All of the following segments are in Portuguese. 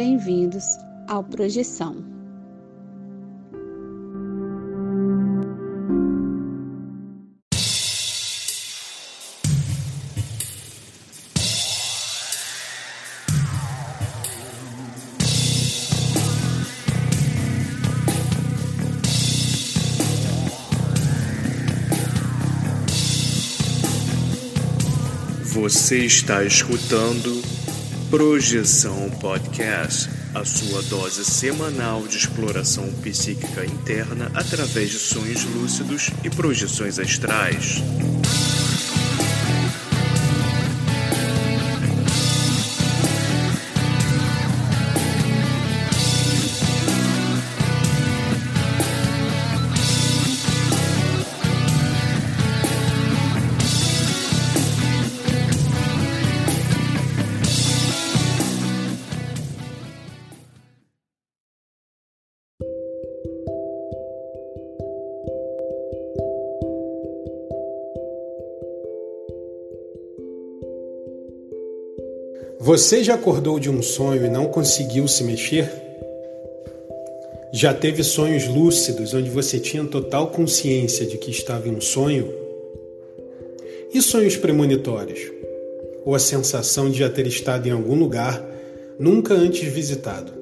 bem-vindos ao Projeção. Você está escutando Projeção Podcast, a sua dose semanal de exploração psíquica interna através de sonhos lúcidos e projeções astrais. Você já acordou de um sonho e não conseguiu se mexer? Já teve sonhos lúcidos onde você tinha total consciência de que estava em um sonho? E sonhos premonitórios? Ou a sensação de já ter estado em algum lugar nunca antes visitado?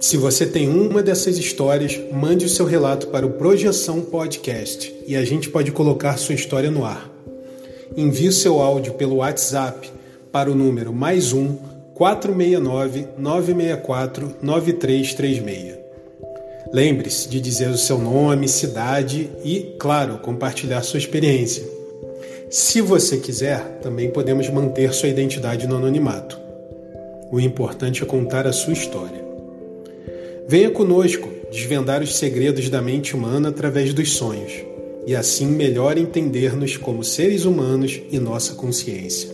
Se você tem uma dessas histórias, mande o seu relato para o Projeção Podcast e a gente pode colocar sua história no ar envie seu áudio pelo WhatsApp para o número mais um 469 964 9336. Lembre-se de dizer o seu nome, cidade e, claro, compartilhar sua experiência. Se você quiser, também podemos manter sua identidade no anonimato. O importante é contar a sua história. Venha conosco desvendar os segredos da mente humana através dos sonhos e assim melhor entender-nos como seres humanos e nossa consciência.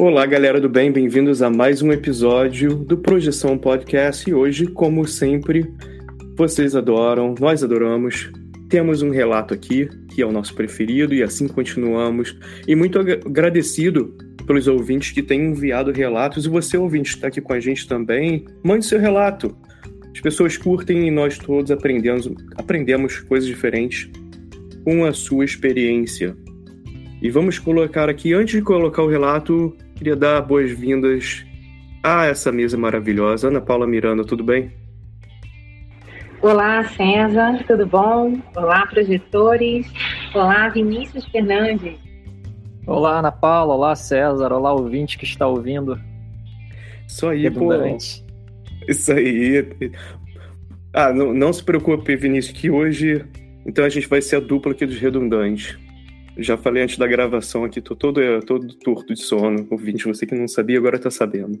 Olá, galera do bem, bem-vindos a mais um episódio do Projeção Podcast. E hoje, como sempre, vocês adoram, nós adoramos, temos um relato aqui que é o nosso preferido, e assim continuamos. E muito agradecido pelos ouvintes que têm enviado relatos, e você, ouvinte, está aqui com a gente também, mande seu relato. As pessoas curtem e nós todos aprendemos, aprendemos coisas diferentes com a sua experiência. E vamos colocar aqui, antes de colocar o relato, queria dar boas-vindas a essa mesa maravilhosa. Ana Paula Miranda, tudo bem? Olá, César, tudo bom? Olá, projetores. Olá, Vinícius Fernandes. Olá, Ana Paula. Olá, César. Olá, ouvinte que está ouvindo. Isso aí, pô. Isso aí. Ah, não, não se preocupe, Vinícius, que hoje. Então a gente vai ser a dupla aqui dos redundantes. Já falei antes da gravação aqui, tô todo, todo torto de sono. Ouvinte, você que não sabia, agora tá sabendo.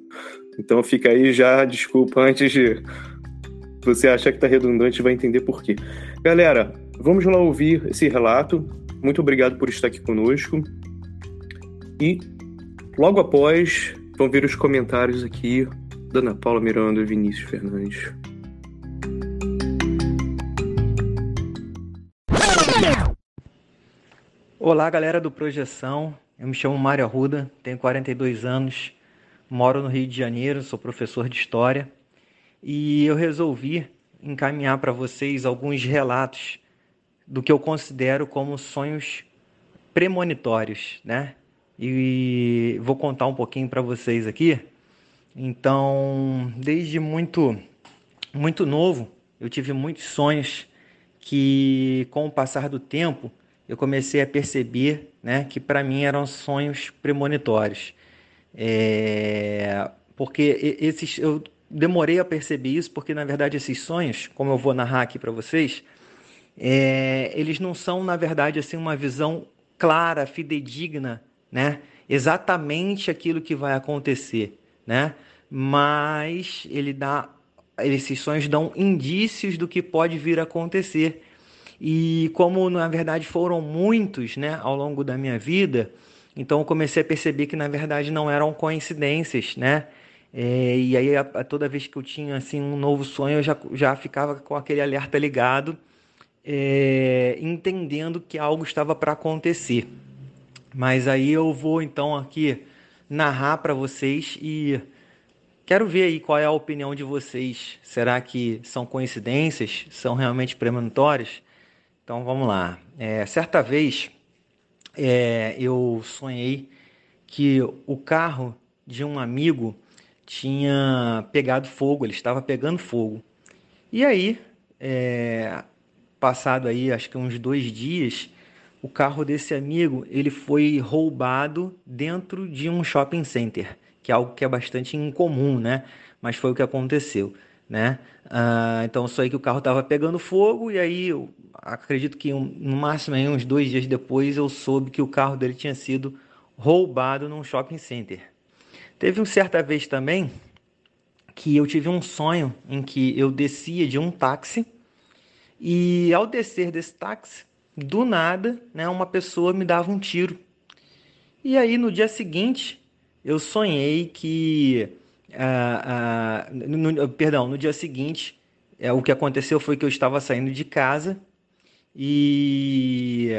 Então fica aí já, desculpa, antes de você achar que tá redundante, vai entender por quê. Galera, vamos lá ouvir esse relato. Muito obrigado por estar aqui conosco. E logo após, vão ver os comentários aqui da Ana Paula Miranda e Vinícius Fernandes. Olá, galera do Projeção. Eu me chamo Mário Arruda, tenho 42 anos, moro no Rio de Janeiro, sou professor de História e eu resolvi encaminhar para vocês alguns relatos do que eu considero como sonhos premonitórios, né? E vou contar um pouquinho para vocês aqui. Então, desde muito muito novo, eu tive muitos sonhos que com o passar do tempo eu comecei a perceber, né, que para mim eram sonhos premonitórios. É, porque esses eu demorei a perceber isso porque, na verdade, esses sonhos, como eu vou narrar aqui para vocês, é, eles não são, na verdade, assim, uma visão clara, fidedigna, né? Exatamente aquilo que vai acontecer, né? Mas ele dá, esses sonhos dão indícios do que pode vir a acontecer. E como, na verdade, foram muitos, né, ao longo da minha vida, então eu comecei a perceber que, na verdade, não eram coincidências, né? É, e aí, a, a, toda vez que eu tinha assim um novo sonho, eu já, já ficava com aquele alerta ligado, é, entendendo que algo estava para acontecer. Mas aí eu vou então aqui narrar para vocês e quero ver aí qual é a opinião de vocês. Será que são coincidências? São realmente premonitórias? Então vamos lá. É, certa vez é, eu sonhei que o carro de um amigo tinha pegado fogo, ele estava pegando fogo. E aí, é, passado aí acho que uns dois dias, o carro desse amigo ele foi roubado dentro de um shopping center, que é algo que é bastante incomum, né? Mas foi o que aconteceu, né? Ah, então só aí que o carro estava pegando fogo e aí eu acredito que um, no máximo aí, uns dois dias depois eu soube que o carro dele tinha sido roubado num shopping center. Teve uma certa vez também que eu tive um sonho em que eu descia de um táxi e ao descer desse táxi do nada, né, uma pessoa me dava um tiro. E aí no dia seguinte eu sonhei que, ah, ah, no, perdão, no dia seguinte é, o que aconteceu foi que eu estava saindo de casa e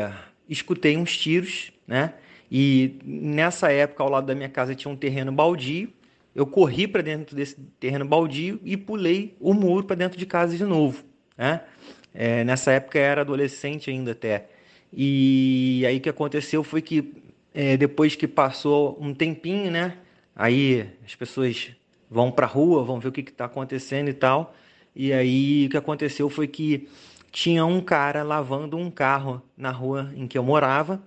escutei uns tiros, né? E nessa época ao lado da minha casa tinha um terreno baldio. Eu corri para dentro desse terreno baldio e pulei o muro para dentro de casa de novo, né? É, nessa época eu era adolescente ainda até. E aí o que aconteceu foi que é, depois que passou um tempinho, né? Aí as pessoas vão para a rua, vão ver o que está acontecendo e tal. E aí o que aconteceu foi que tinha um cara lavando um carro na rua em que eu morava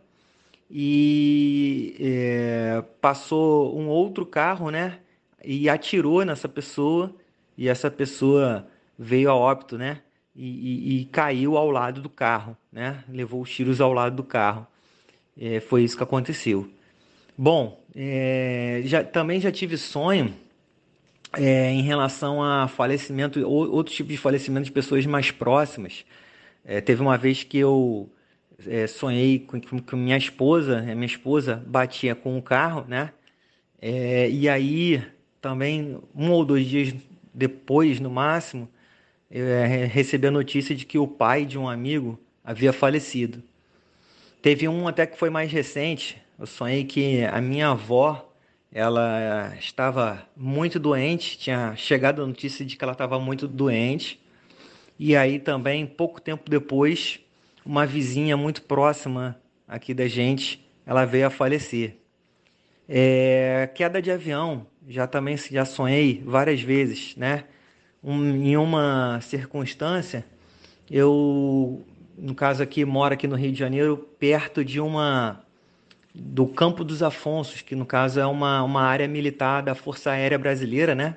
e é, passou um outro carro, né? E atirou nessa pessoa e essa pessoa veio a óbito, né? e, e, e, caiu ao lado do carro, né? Levou os tiros ao lado do carro. É, foi isso que aconteceu. Bom, é, já, também já tive sonho é, em relação a falecimento, ou, outro tipo de falecimento de pessoas mais próximas. É, teve uma vez que eu é, sonhei com, que minha esposa, minha esposa batia com o carro, né? É, e aí também um ou dois dias depois, no máximo, eu é, recebi a notícia de que o pai de um amigo havia falecido. Teve um até que foi mais recente. Eu sonhei que a minha avó ela estava muito doente, tinha chegado a notícia de que ela estava muito doente. E aí também, pouco tempo depois, uma vizinha muito próxima aqui da gente, ela veio a falecer. É, queda de avião, já também já sonhei várias vezes, né? um, em uma circunstância, eu, no caso aqui, moro aqui no Rio de Janeiro, perto de uma do Campo dos Afonsos, que no caso é uma, uma área militar da Força Aérea Brasileira, né?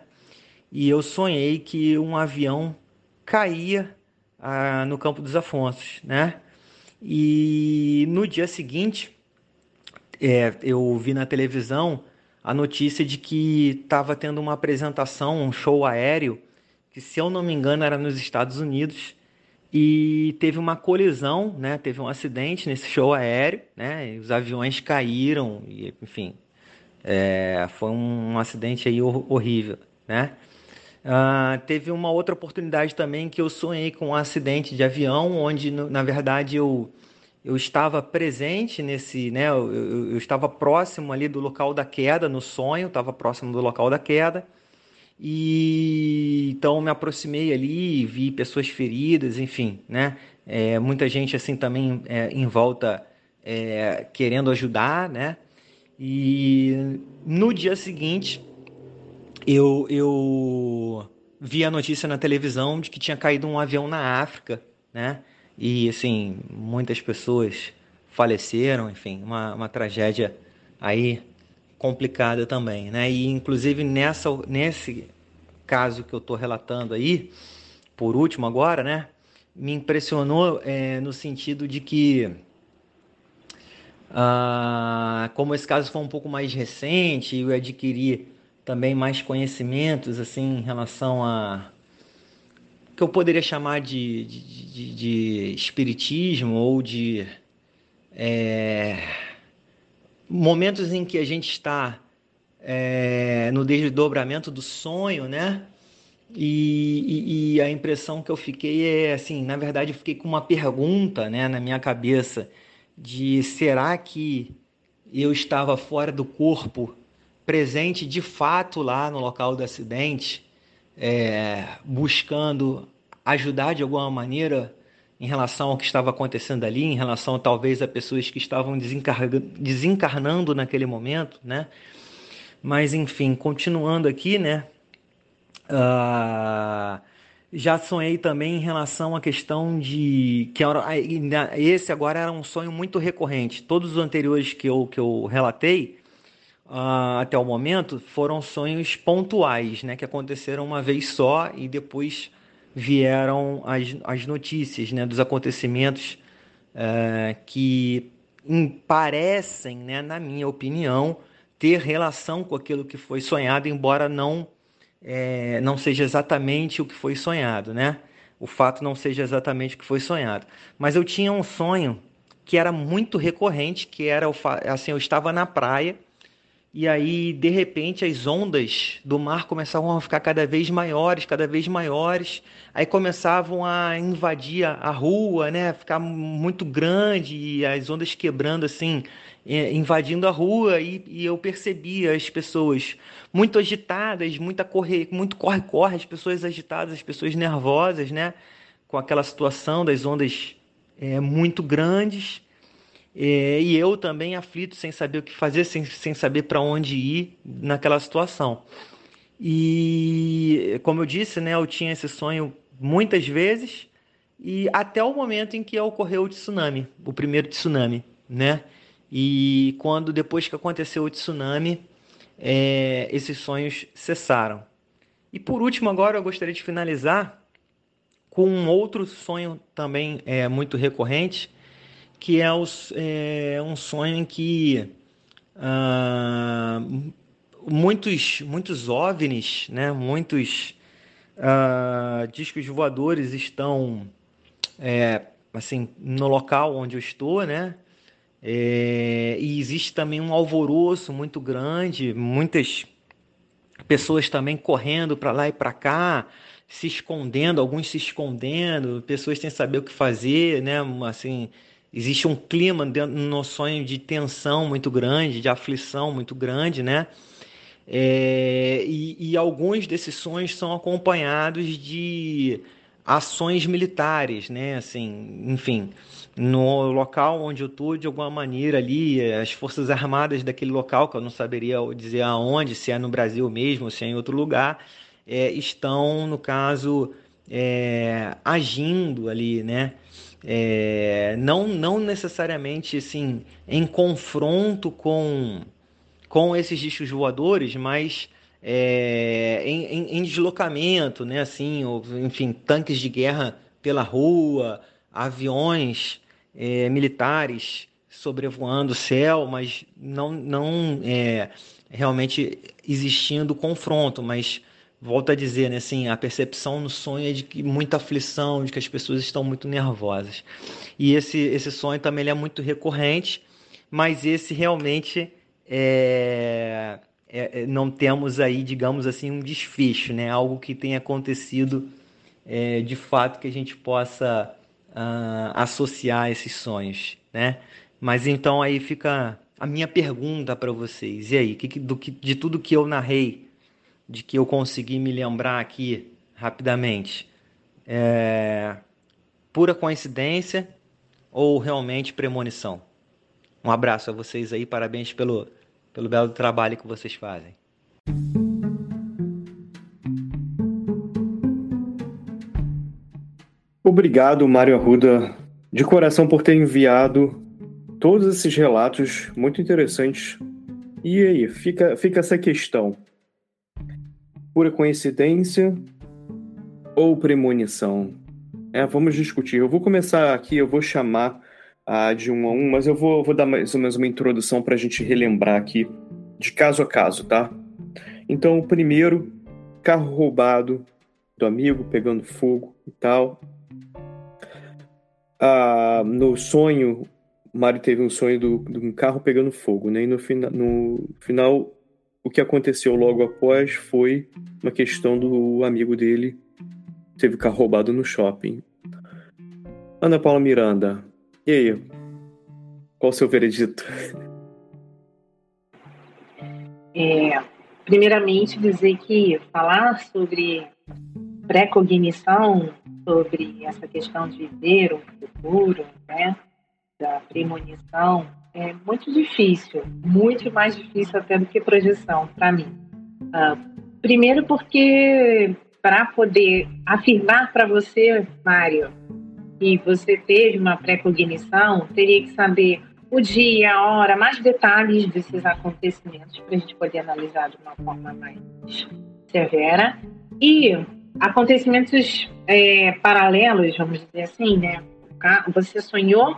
E eu sonhei que um avião caía ah, no Campo dos Afonsos, né? E no dia seguinte, é, eu vi na televisão a notícia de que estava tendo uma apresentação, um show aéreo que se eu não me engano era nos Estados Unidos, e teve uma colisão, né? Teve um acidente nesse show aéreo, né? os aviões caíram, e, enfim, é, foi um, acidente aí horrível, né? Uh, teve uma outra oportunidade também que eu sonhei com um acidente de avião, onde na verdade eu eu estava presente nesse, né? Eu, eu, eu estava próximo ali do local da queda no sonho, estava próximo do local da queda. E então me aproximei ali, vi pessoas feridas, enfim, né? É, muita gente assim também é, em volta é, querendo ajudar, né? E no dia seguinte eu, eu vi a notícia na televisão de que tinha caído um avião na África, né? E assim muitas pessoas faleceram, enfim, uma, uma tragédia aí complicada também, né? E inclusive nessa, nesse caso que eu estou relatando aí, por último agora, né? Me impressionou é, no sentido de que, ah, como esse caso foi um pouco mais recente, eu adquiri também mais conhecimentos assim em relação a que eu poderia chamar de, de, de, de espiritismo ou de é, momentos em que a gente está é, no desdobramento do sonho, né? E, e, e, a impressão que eu fiquei é assim, na verdade, eu fiquei com uma pergunta, né, na minha cabeça de será que eu estava fora do corpo, presente de fato lá no local do acidente, é, buscando ajudar de alguma maneira em relação ao que estava acontecendo ali, em relação talvez a pessoas que estavam desencarnando naquele momento, né? Mas enfim, continuando aqui, né? Uh, já sonhei também em relação à questão de que esse agora era um sonho muito recorrente. Todos os anteriores que eu, que eu relatei uh, até o momento foram sonhos pontuais, né, que aconteceram uma vez só e depois vieram as, as notícias né, dos acontecimentos uh, que parecem, né, na minha opinião, ter relação com aquilo que foi sonhado, embora não é, não seja exatamente o que foi sonhado, né? O fato não seja exatamente o que foi sonhado. Mas eu tinha um sonho que era muito recorrente, que era assim, eu estava na praia e aí de repente as ondas do mar começavam a ficar cada vez maiores, cada vez maiores. Aí começavam a invadir a rua, né? Ficar muito grande e as ondas quebrando assim é, invadindo a rua e, e, eu percebia as pessoas muito agitadas, muita corre, muito corre-corre, as pessoas agitadas, as pessoas nervosas, né? Com aquela situação das ondas é, muito grandes. É, e eu também aflito, sem saber o que fazer, sem, sem saber para onde ir naquela situação. E, como eu disse, né, eu tinha esse sonho muitas vezes e até o momento em que ocorreu o tsunami, o primeiro tsunami, né? E quando depois que aconteceu o tsunami, é, esses sonhos cessaram. E por último, agora eu gostaria de finalizar com um outro sonho também é, muito recorrente, que é, é um sonho em que ah, muitos, muitos OVNIs, né, muitos ah, discos voadores estão é, assim no local onde eu estou, né? É, e existe também um alvoroço muito grande, muitas pessoas também correndo para lá e para cá, se escondendo, alguns se escondendo, pessoas sem saber o que fazer, né? Assim, existe um clima dentro, no sonho de tensão muito grande, de aflição muito grande, né? É, e, e alguns desses sonhos são acompanhados de ações militares, né? Assim, enfim, no local onde eu estou, de alguma maneira ali, as forças armadas daquele local, que eu não saberia dizer aonde, se é no Brasil mesmo, se é em outro lugar, é, estão, no caso, é, agindo ali, né? É, não, não necessariamente assim em confronto com, com esses discos voadores, mas é, em, em, em, deslocamento, né? Assim, ou, enfim, tanques de guerra pela rua, aviões é, militares sobrevoando o céu, mas não, não é, realmente existindo confronto, mas volto a dizer, né, assim, a percepção no sonho é de que muita aflição, de que as pessoas estão muito nervosas. E esse, esse sonho também é muito recorrente, mas esse realmente é, é, é, não temos aí, digamos assim, um desfecho, né? Algo que tenha acontecido é, de fato que a gente possa uh, associar esses sonhos, né? Mas então aí fica a minha pergunta para vocês. E aí, que, do que, de tudo que eu narrei, de que eu consegui me lembrar aqui rapidamente, é pura coincidência ou realmente premonição? Um abraço a vocês aí, parabéns pelo pelo belo trabalho que vocês fazem. Obrigado, Mário Arruda, de coração por ter enviado todos esses relatos muito interessantes. E aí, fica, fica essa questão: pura coincidência ou premonição? É, vamos discutir. Eu vou começar aqui, eu vou chamar ah, de um a um, mas eu vou, vou dar mais ou menos uma introdução para a gente relembrar aqui, de caso a caso, tá? Então, primeiro, carro roubado do amigo, pegando fogo e tal. Ah, no sonho, Mário teve um sonho de do, do um carro pegando fogo, né? E no, fina, no final o que aconteceu logo após foi uma questão do amigo dele teve o carro roubado no shopping. Ana Paula Miranda, e aí? Qual o seu veredito? É, primeiramente, dizer que falar sobre pré-cognição, sobre essa questão de ver o futuro, né, da premonição, é muito difícil, muito mais difícil até do que projeção para mim. Uh, primeiro porque para poder afirmar para você, Mário, que você teve uma pré-cognição, teria que saber o dia, a hora, mais detalhes desses acontecimentos para a gente poder analisar de uma forma mais severa. E acontecimentos é, paralelos, vamos dizer assim, né? Você sonhou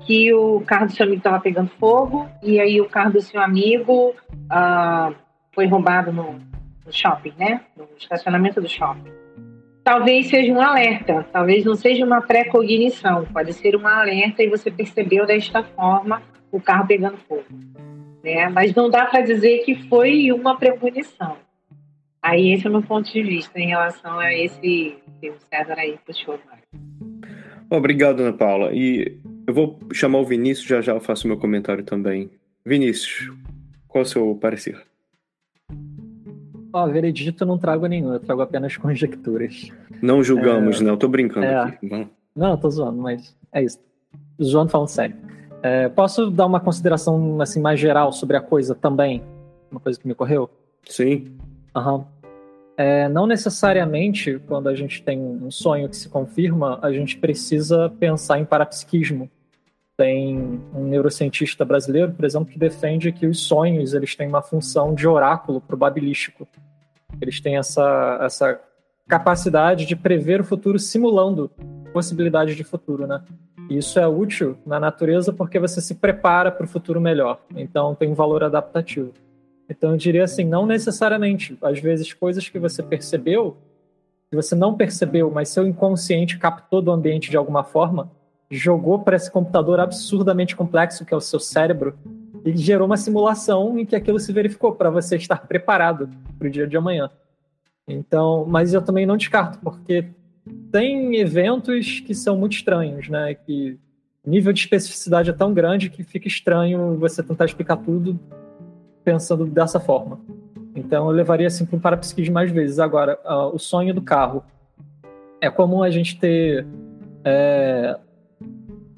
que o carro do seu amigo estava pegando fogo e aí o carro do seu amigo uh, foi roubado no, no shopping, né? No estacionamento do shopping. Talvez seja um alerta, talvez não seja uma pré-cognição, pode ser um alerta e você percebeu desta forma o carro pegando fogo. Né? Mas não dá para dizer que foi uma premonição. Aí esse é o meu ponto de vista em relação a esse que o César aí puxou. Obrigado, Ana Paula. E eu vou chamar o Vinícius, já já eu faço meu comentário também. Vinícius, qual é o seu parecer? Ó, oh, veredito não trago nenhum, eu trago apenas conjecturas. Não julgamos, é... não, eu tô brincando é... aqui. Vamos. Não, tô zoando, mas é isso. Zoando falando sério. É, posso dar uma consideração assim mais geral sobre a coisa também? Uma coisa que me ocorreu? Sim. Uhum. É, não necessariamente, quando a gente tem um sonho que se confirma, a gente precisa pensar em parapsiquismo. Tem um neurocientista brasileiro, por exemplo, que defende que os sonhos eles têm uma função de oráculo probabilístico. Eles têm essa, essa capacidade de prever o futuro simulando possibilidades de futuro, né? E isso é útil na natureza porque você se prepara para o futuro melhor. Então tem um valor adaptativo. Então eu diria assim, não necessariamente. Às vezes coisas que você percebeu, que você não percebeu, mas seu inconsciente captou do ambiente de alguma forma, jogou para esse computador absurdamente complexo que é o seu cérebro e gerou uma simulação em que aquilo se verificou para você estar preparado para o dia de amanhã. Então, mas eu também não descarto porque tem eventos que são muito estranhos, né? Que nível de especificidade é tão grande que fica estranho você tentar explicar tudo pensando dessa forma. Então eu levaria assim para um parapsiquismo mais vezes. Agora, uh, o sonho do carro. É comum a gente ter. É...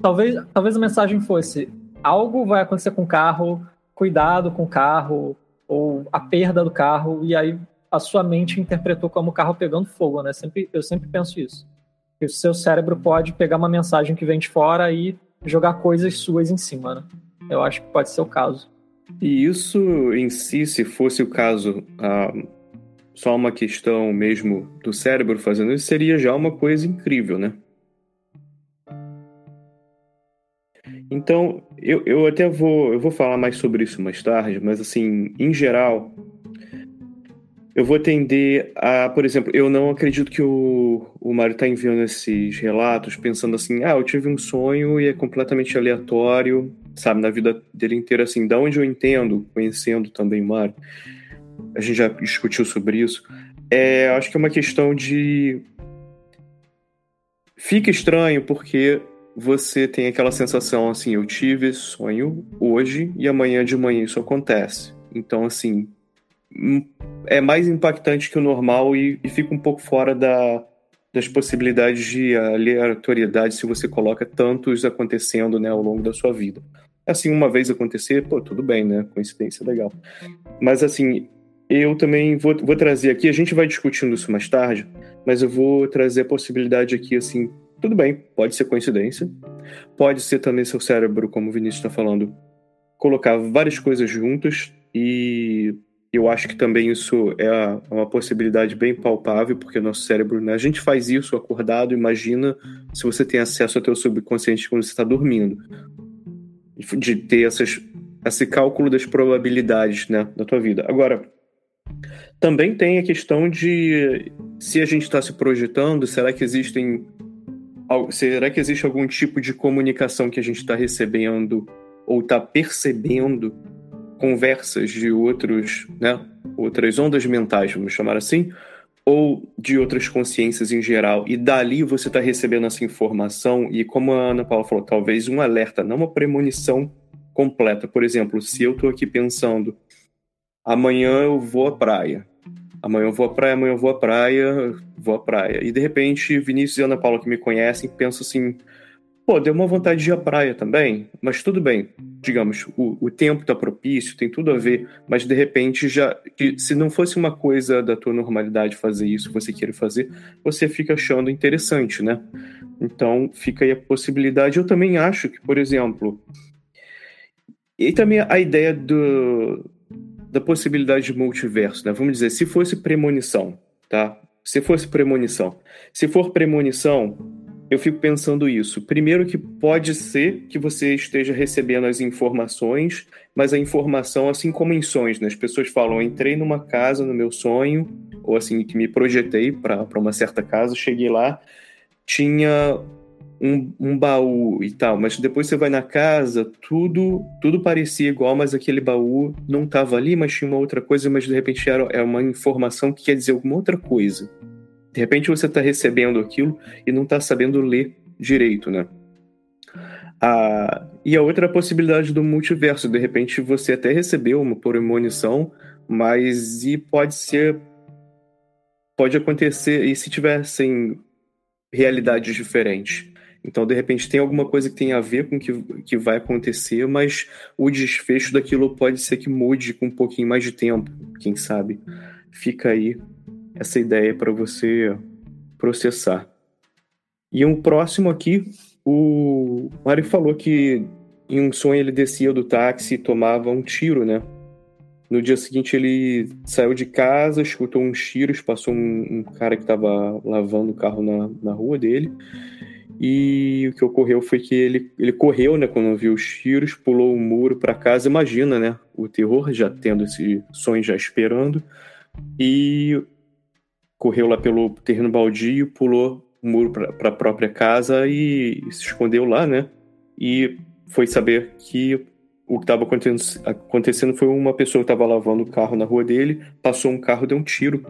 Talvez, talvez a mensagem fosse: algo vai acontecer com o carro, cuidado com o carro, ou a perda do carro, e aí a sua mente interpretou como o carro pegando fogo, né? Sempre, eu sempre penso isso. Que o seu cérebro pode pegar uma mensagem que vem de fora e jogar coisas suas em cima, né? Eu acho que pode ser o caso. E isso em si, se fosse o caso, ah, só uma questão mesmo do cérebro fazendo isso, seria já uma coisa incrível, né? Então, eu, eu até vou, eu vou falar mais sobre isso mais tarde, mas assim, em geral, eu vou tender a, por exemplo, eu não acredito que o, o Mário está enviando esses relatos pensando assim, ah, eu tive um sonho e é completamente aleatório, sabe, na vida dele inteira, assim, da onde eu entendo, conhecendo também o Mário, a gente já discutiu sobre isso, é, acho que é uma questão de. Fica estranho porque você tem aquela sensação assim, eu tive sonho hoje e amanhã de manhã isso acontece. Então, assim, é mais impactante que o normal e, e fica um pouco fora da, das possibilidades de aleatoriedade se você coloca tantos acontecendo né, ao longo da sua vida. Assim, uma vez acontecer, pô, tudo bem, né? Coincidência legal. Mas assim, eu também vou, vou trazer aqui, a gente vai discutindo isso mais tarde, mas eu vou trazer a possibilidade aqui, assim, tudo bem, pode ser coincidência, pode ser também seu cérebro, como o Vinícius está falando, colocar várias coisas juntas e eu acho que também isso é uma possibilidade bem palpável, porque nosso cérebro, né, a gente faz isso acordado, imagina se você tem acesso ao teu subconsciente quando você está dormindo de ter essas, esse cálculo das probabilidades né, da tua vida. Agora, também tem a questão de se a gente está se projetando, será que existem será que existe algum tipo de comunicação que a gente está recebendo ou está percebendo conversas de outros, né, outras ondas mentais, vamos chamar assim, ou de outras consciências em geral, e dali você está recebendo essa informação, e como a Ana Paula falou, talvez um alerta, não uma premonição completa. Por exemplo, se eu estou aqui pensando, amanhã eu vou à praia, amanhã eu vou à praia, amanhã eu vou à praia, vou à praia, e de repente Vinícius e Ana Paula que me conhecem pensam assim, Pô, deu uma vontade de ir à praia também, mas tudo bem. Digamos, o, o tempo está propício, tem tudo a ver, mas de repente já. Se não fosse uma coisa da tua normalidade fazer isso, você queira fazer, você fica achando interessante, né? Então fica aí a possibilidade. Eu também acho que, por exemplo. E também a ideia do, da possibilidade de multiverso, né? Vamos dizer, se fosse premonição, tá? Se fosse premonição. Se for premonição, eu fico pensando isso. Primeiro que pode ser que você esteja recebendo as informações, mas a informação, assim como em sonhos, né? As pessoas falam, entrei numa casa no meu sonho, ou assim, que me projetei para uma certa casa, cheguei lá, tinha um, um, baú e tal, mas depois você vai na casa, tudo tudo parecia igual, mas aquele baú não estava ali, mas tinha uma outra coisa, mas de repente era, era uma informação que quer dizer alguma outra coisa. De repente você está recebendo aquilo e não está sabendo ler direito, né? Ah, e a outra possibilidade do multiverso, de repente você até recebeu uma premonição, mas e pode ser pode acontecer e se tivessem realidades diferentes. Então, de repente, tem alguma coisa que tem a ver com o que, que vai acontecer, mas o desfecho daquilo pode ser que mude com um pouquinho mais de tempo, quem sabe. Fica aí essa ideia para você processar. E um próximo aqui, o Mário falou que em um sonho ele descia do táxi e tomava um tiro, né? No dia seguinte ele saiu de casa, escutou uns tiros, passou um, um cara que estava lavando o carro na, na rua dele. E o que ocorreu foi que ele, ele correu, né, quando viu os tiros, pulou o muro para casa. Imagina, né, o terror já tendo esse sonho já esperando. E correu lá pelo terreno baldio, pulou o muro para a própria casa e se escondeu lá, né? E foi saber que o que estava acontecendo foi uma pessoa que estava lavando o carro na rua dele, passou um carro, deu um tiro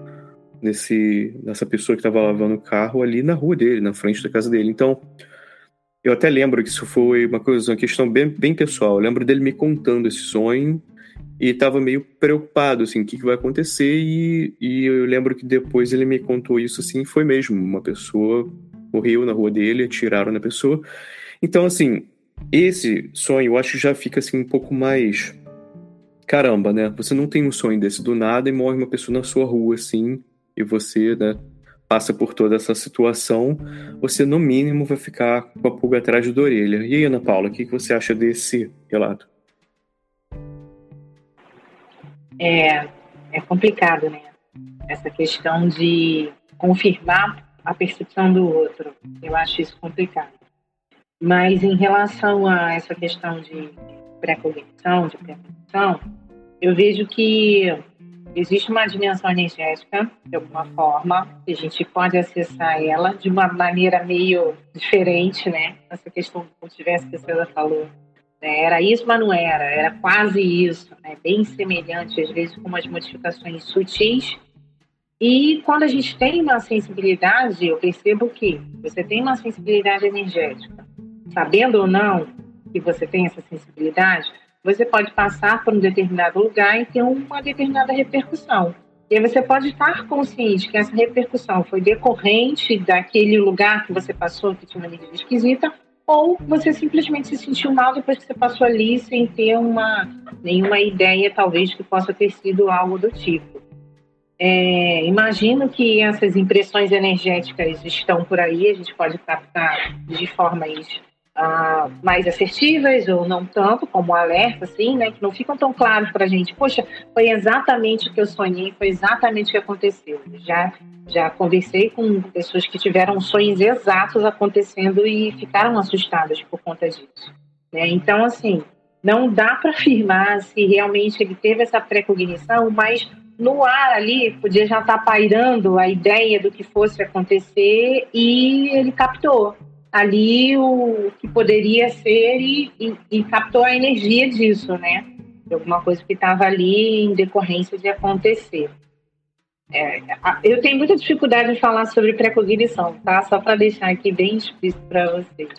nesse nessa pessoa que estava lavando o carro ali na rua dele, na frente da casa dele. Então, eu até lembro que isso foi uma coisa, uma questão bem, bem pessoal. Eu lembro dele me contando esse sonho e estava meio preocupado, assim, o que, que vai acontecer, e, e, eu lembro que depois ele me contou isso, assim, foi mesmo, uma pessoa morreu na rua dele, atiraram na pessoa, então, assim, esse sonho, eu acho que já fica, assim, um pouco mais, caramba, né, você não tem um sonho desse do nada e morre uma pessoa na sua rua, assim, e você, né, passa por toda essa situação, você, no mínimo, vai ficar com a pulga atrás da orelha. E aí, Ana Paula, o que, que você acha desse relato? É, é complicado, né? Essa questão de confirmar a percepção do outro. Eu acho isso complicado. Mas em relação a essa questão de pré-cognição, de percepção, eu vejo que existe uma dimensão energética, de alguma forma, que a gente pode acessar ela de uma maneira meio diferente, né? Essa questão do que a senhora falou, né? Era isso, mas não era. Era quase isso, né? bem semelhante, às vezes com umas modificações sutis. E quando a gente tem uma sensibilidade, eu percebo que você tem uma sensibilidade energética. Sabendo ou não que você tem essa sensibilidade, você pode passar por um determinado lugar e ter uma determinada repercussão. E você pode estar consciente que essa repercussão foi decorrente daquele lugar que você passou, que tinha uma energia esquisita, ou você simplesmente se sentiu mal depois que você passou ali sem ter uma nenhuma ideia talvez que possa ter sido algo do tipo. É, imagino que essas impressões energéticas estão por aí, a gente pode captar de formas ah, mais assertivas ou não tanto, como alerta, assim, né, que não ficam tão claros para a gente. Poxa, foi exatamente o que eu sonhei, foi exatamente o que aconteceu. Já, já conversei com pessoas que tiveram sonhos exatos acontecendo e ficaram assustadas por conta disso. Né? Então, assim, não dá para afirmar se realmente ele teve essa precognição, mas no ar ali podia já estar tá pairando a ideia do que fosse acontecer e ele captou ali o que poderia ser e, e, e captou a energia disso, né? de alguma coisa que estava ali em decorrência de acontecer. É, eu tenho muita dificuldade de falar sobre precognição, tá? Só para deixar aqui bem explícito para vocês.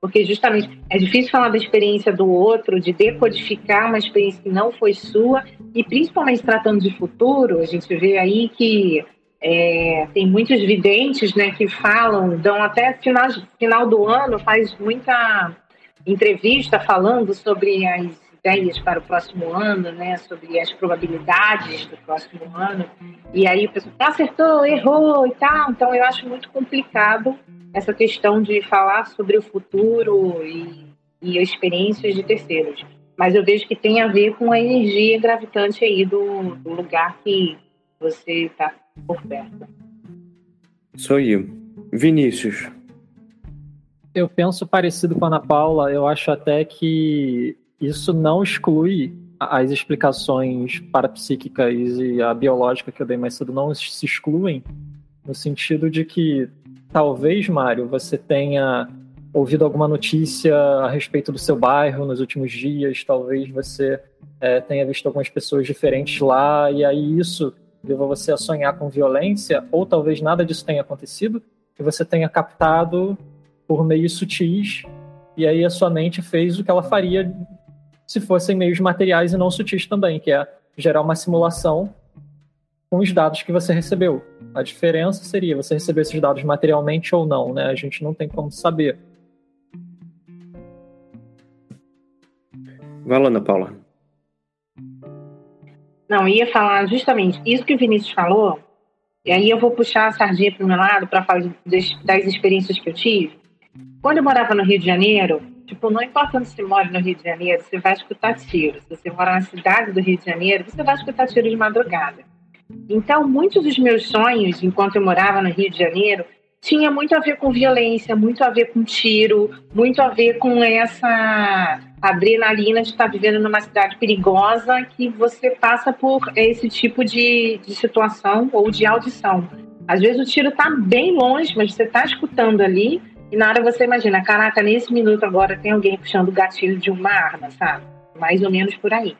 Porque justamente é difícil falar da experiência do outro, de decodificar uma experiência que não foi sua, e principalmente tratando de futuro, a gente vê aí que é, tem muitos videntes né, que falam, dão até final, final do ano, faz muita entrevista falando sobre as ideias para o próximo ano, né, sobre as probabilidades do próximo ano. E aí o pessoal acertou, errou e tal. Então eu acho muito complicado essa questão de falar sobre o futuro e, e experiências de terceiros. Mas eu vejo que tem a ver com a energia gravitante aí do, do lugar que você está por perto. Isso aí. Vinícius. Eu penso parecido com a Ana Paula. Eu acho até que isso não exclui as explicações parapsíquicas e a biológica que eu dei mais cedo não se excluem, no sentido de que talvez, Mário, você tenha ouvido alguma notícia a respeito do seu bairro nos últimos dias, talvez você é, tenha visto algumas pessoas diferentes lá, e aí isso levou você a sonhar com violência, ou talvez nada disso tenha acontecido, e você tenha captado por meios sutis, e aí a sua mente fez o que ela faria se fossem meios materiais e não sutis também, que é gerar uma simulação com os dados que você recebeu. A diferença seria você receber esses dados materialmente ou não, né? A gente não tem como saber. Vai lá, Ana Paula. Não, ia falar justamente isso que o Vinícius falou, e aí eu vou puxar a sardinha para o meu lado para falar das, das experiências que eu tive. Quando eu morava no Rio de Janeiro, Tipo, não importa onde você mora no Rio de Janeiro, você vai escutar tiro. Se você mora na cidade do Rio de Janeiro, você vai escutar tiro de madrugada. Então, muitos dos meus sonhos, enquanto eu morava no Rio de Janeiro, tinha muito a ver com violência, muito a ver com tiro, muito a ver com essa adrenalina de estar vivendo numa cidade perigosa que você passa por esse tipo de, de situação ou de audição. Às vezes o tiro está bem longe, mas você está escutando ali e na hora você imagina, caraca, nesse minuto agora tem alguém puxando o gatilho de uma arma, sabe? Mais ou menos por aí.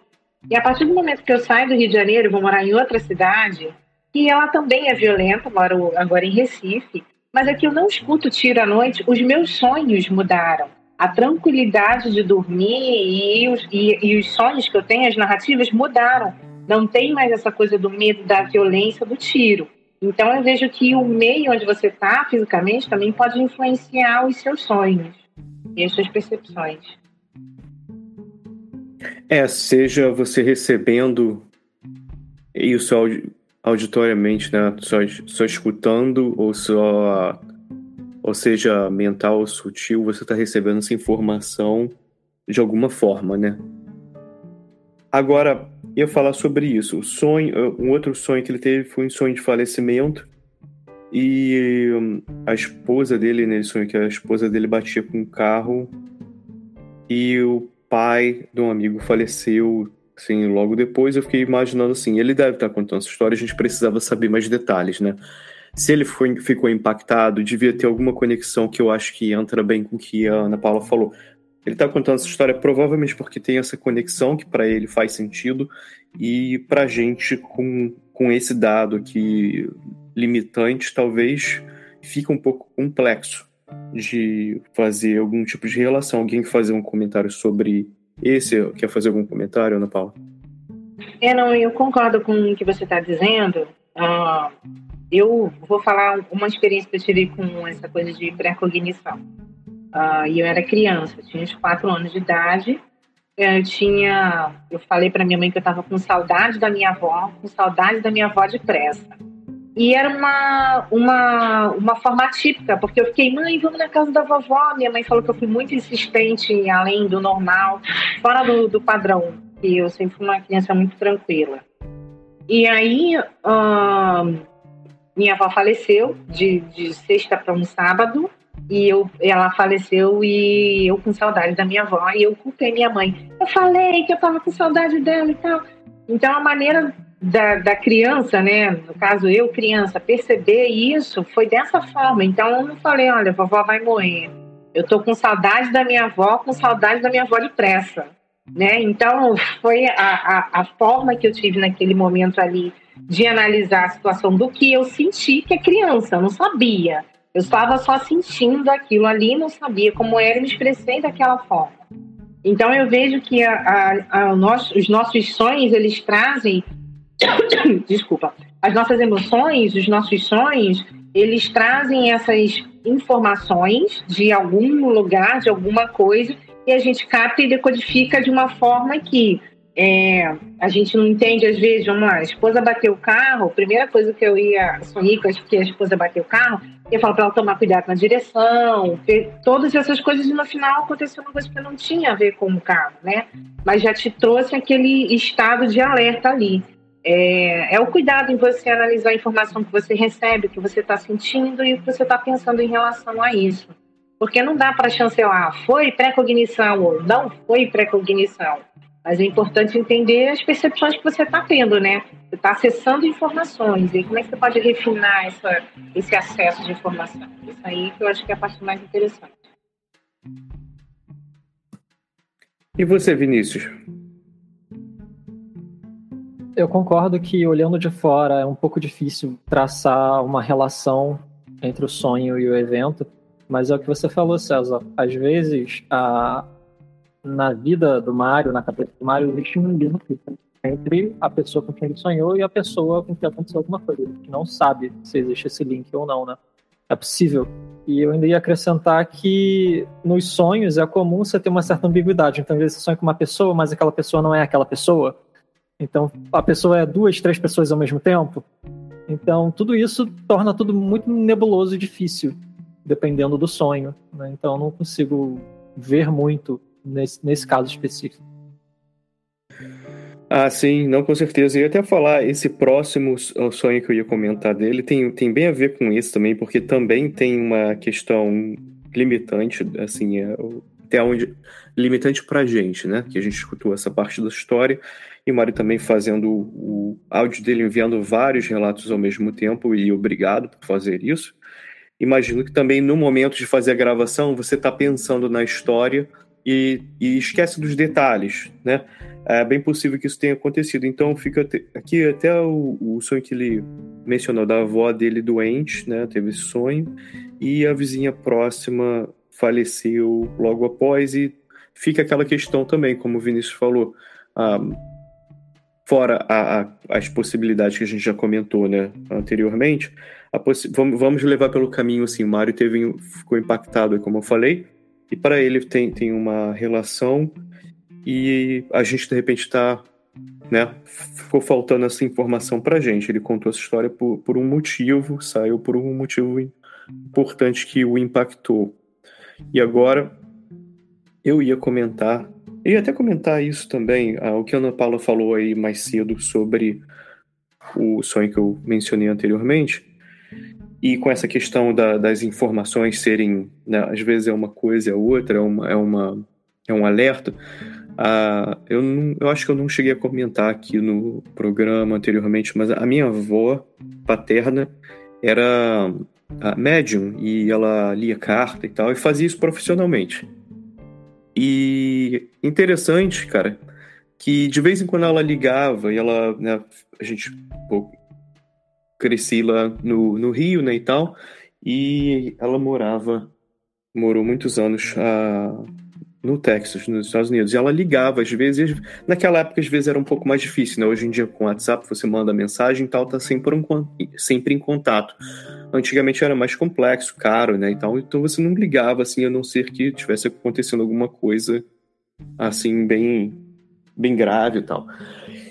E a partir do momento que eu saio do Rio de Janeiro, vou morar em outra cidade, e ela também é violenta, moro agora em Recife, mas aqui eu não escuto tiro à noite, os meus sonhos mudaram. A tranquilidade de dormir e os, e, e os sonhos que eu tenho, as narrativas mudaram. Não tem mais essa coisa do medo da violência do tiro. Então eu vejo que o meio onde você está fisicamente também pode influenciar os seus sonhos e as suas percepções. É, seja você recebendo isso auditoriamente, né? Só, só escutando ou só. Ou seja, mental sutil, você está recebendo essa informação de alguma forma, né? Agora, ia falar sobre isso. O sonho, um outro sonho que ele teve foi um sonho de falecimento. E hum, a esposa dele, nele sonho que a esposa dele batia com um carro e o pai de um amigo faleceu assim, logo depois. Eu fiquei imaginando assim, ele deve estar contando essa história, a gente precisava saber mais detalhes, né? Se ele foi, ficou impactado, devia ter alguma conexão que eu acho que entra bem com o que a Ana Paula falou. Ele está contando essa história provavelmente porque tem essa conexão que para ele faz sentido e para gente com, com esse dado aqui limitante talvez fica um pouco complexo de fazer algum tipo de relação. Alguém quer fazer um comentário sobre esse? Quer fazer algum comentário, Ana Paula? É, não, eu concordo com o que você está dizendo. Uh, eu vou falar uma experiência que eu tive com essa coisa de pré-cognição. Uh, eu era criança, tinha uns quatro anos de idade. Eu tinha, eu falei para minha mãe que eu estava com saudade da minha avó, com saudade da minha avó de pressa. E era uma, uma, uma forma típica, porque eu fiquei, mãe, vamos na casa da vovó. Minha mãe falou que eu fui muito insistente, além do normal, fora do, do padrão, que eu sempre fui uma criança muito tranquila. E aí, uh, minha avó faleceu de, de sexta para um sábado, e eu, ela faleceu e eu com saudade da minha avó e eu culpei minha mãe. Eu falei que eu tava com saudade dela e tal. Então a maneira da, da criança, né, no caso eu criança, perceber isso foi dessa forma. Então eu não falei, olha, vovó vai morrer. Eu tô com saudade da minha avó, com saudade da minha avó de pressa. né? Então, foi a, a, a forma que eu tive naquele momento ali de analisar a situação do que eu senti que é criança, eu não sabia. Eu estava só sentindo aquilo ali, não sabia como era e me expressei daquela forma. Então eu vejo que a, a, a os nossos sonhos eles trazem, desculpa, as nossas emoções, os nossos sonhos, eles trazem essas informações de algum lugar, de alguma coisa, e a gente capta e decodifica de uma forma que é, a gente não entende, às vezes, vamos lá, a esposa bateu o carro, a primeira coisa que eu ia sonhar que a esposa bateu o carro, ia falar para ela tomar cuidado na direção, todas essas coisas, e no final aconteceu uma coisa que não tinha a ver com o carro, né? Mas já te trouxe aquele estado de alerta ali. É, é o cuidado em você analisar a informação que você recebe, o que você está sentindo e o que você está pensando em relação a isso. Porque não dá para chancelar, foi pré-cognição ou não foi pré-cognição. Mas é importante entender as percepções que você está tendo, né? Você está acessando informações. E como é que você pode refinar essa, esse acesso de informação? Isso aí que eu acho que é a parte mais interessante. E você, Vinícius? Eu concordo que, olhando de fora, é um pouco difícil traçar uma relação entre o sonho e o evento, mas é o que você falou, César. Às vezes, a, na vida do Mário, na cabeça do Mário, existe um link entre a pessoa com quem ele sonhou e a pessoa com quem aconteceu alguma coisa. A gente não sabe se existe esse link ou não, né? É possível. E eu ainda ia acrescentar que nos sonhos é comum você ter uma certa ambiguidade. Então, às vezes você sonha com uma pessoa, mas aquela pessoa não é aquela pessoa. Então, a pessoa é duas, três pessoas ao mesmo tempo. Então, tudo isso torna tudo muito nebuloso e difícil, dependendo do sonho. Né? Então, eu não consigo ver muito nesse, nesse caso específico. Ah, sim, não, com certeza. E até falar, esse próximo sonho que eu ia comentar dele tem, tem bem a ver com isso também, porque também tem uma questão limitante, assim, é, até onde. limitante pra gente, né? Que a gente escutou essa parte da história, e o Mário também fazendo o, o áudio dele enviando vários relatos ao mesmo tempo, e obrigado por fazer isso. Imagino que também no momento de fazer a gravação você está pensando na história e, e esquece dos detalhes, né? É bem possível que isso tenha acontecido. Então fica aqui até o, o, sonho que ele mencionou da avó dele doente, né? Teve esse sonho e a vizinha próxima faleceu logo após e fica aquela questão também, como o Vinícius falou, ah, fora a, a, as possibilidades que a gente já comentou, né, anteriormente. vamos, vamos levar pelo caminho assim. O Mário teve ficou impactado, como eu falei e para ele tem, tem uma relação e a gente de repente está né, ficou faltando essa informação para gente. Ele contou essa história por, por um motivo, saiu por um motivo importante que o impactou. E agora eu ia comentar, ia até comentar isso também, ah, o que a Ana Paula falou aí mais cedo sobre o sonho que eu mencionei anteriormente. E com essa questão da, das informações serem, né, às vezes é uma coisa, é outra, é, uma, é, uma, é um alerta. Ah, eu, não, eu acho que eu não cheguei a comentar aqui no programa anteriormente, mas a minha avó paterna era médium e ela lia carta e tal, e fazia isso profissionalmente. E interessante, cara, que de vez em quando ela ligava e ela, né, a gente pô, cresci lá no, no Rio, né, e tal, e ela morava, morou muitos anos a, no Texas, nos Estados Unidos, e ela ligava às vezes, naquela época às vezes era um pouco mais difícil, né, hoje em dia com WhatsApp você manda mensagem e tal, tá sempre, um, sempre em contato. Antigamente era mais complexo, caro, né, e tal, então você não ligava, assim, a não ser que tivesse acontecendo alguma coisa, assim, bem, bem grave e tal.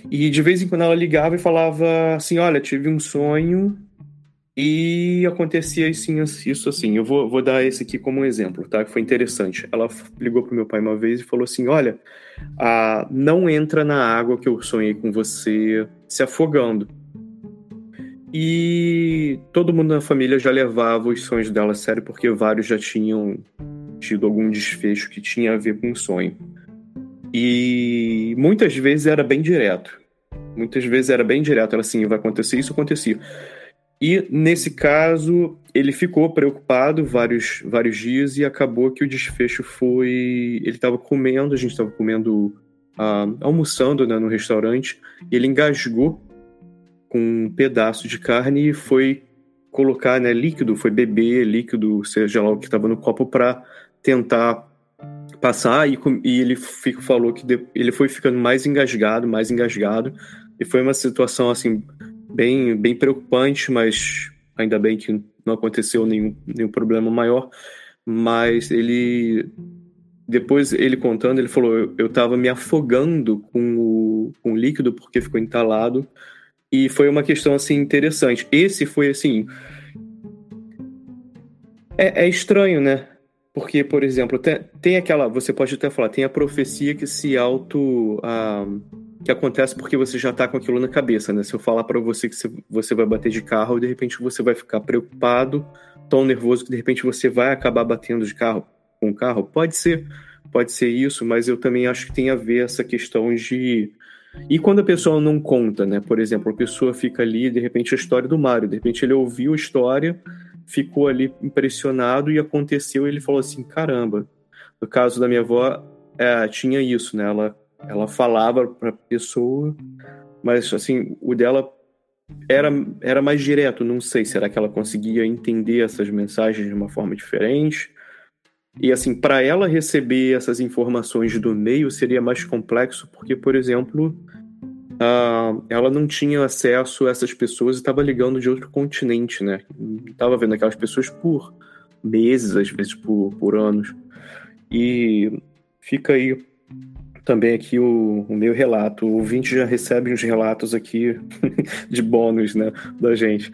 E de vez em quando ela ligava e falava assim: Olha, tive um sonho e acontecia assim, isso assim. Eu vou, vou dar esse aqui como um exemplo, tá? Que foi interessante. Ela ligou pro meu pai uma vez e falou assim: Olha, ah, não entra na água que eu sonhei com você se afogando. E todo mundo na família já levava os sonhos dela a sério, porque vários já tinham tido algum desfecho que tinha a ver com o sonho. E muitas vezes era bem direto. Muitas vezes era bem direto, era assim, vai acontecer isso, acontecia. E nesse caso, ele ficou preocupado vários, vários dias e acabou que o desfecho foi. Ele estava comendo, a gente estava comendo uh, almoçando né, no restaurante, ele engasgou com um pedaço de carne e foi colocar né, líquido, foi beber líquido, seja lá o que estava no copo, para tentar passar. E, e ele fico, falou que de, ele foi ficando mais engasgado, mais engasgado. E foi uma situação assim bem, bem preocupante, mas ainda bem que não aconteceu nenhum, nenhum problema maior. Mas ele depois ele contando, ele falou: eu, eu tava me afogando com o, com o líquido porque ficou entalado. E foi uma questão assim interessante. Esse foi assim. É, é estranho, né? Porque, por exemplo, tem, tem, aquela. Você pode até falar, tem a profecia que se auto. Ah, que acontece porque você já tá com aquilo na cabeça, né? Se eu falar para você que você vai bater de carro, de repente você vai ficar preocupado, tão nervoso que de repente você vai acabar batendo de carro com o carro. Pode ser, pode ser isso, mas eu também acho que tem a ver essa questão de. E quando a pessoa não conta, né? Por exemplo, a pessoa fica ali, de repente, a história do Mário, de repente ele ouviu a história, ficou ali impressionado e aconteceu, ele falou assim: caramba. No caso da minha avó, é, tinha isso, né? Ela, ela falava para pessoa, mas assim, o dela era, era mais direto, não sei, será que ela conseguia entender essas mensagens de uma forma diferente? E assim, para ela receber essas informações do meio seria mais complexo, porque, por exemplo, uh, ela não tinha acesso a essas pessoas e estava ligando de outro continente, né? Estava vendo aquelas pessoas por meses, às vezes por, por anos. E fica aí também aqui o, o meu relato. O ouvinte já recebe uns relatos aqui de bônus, né, da gente.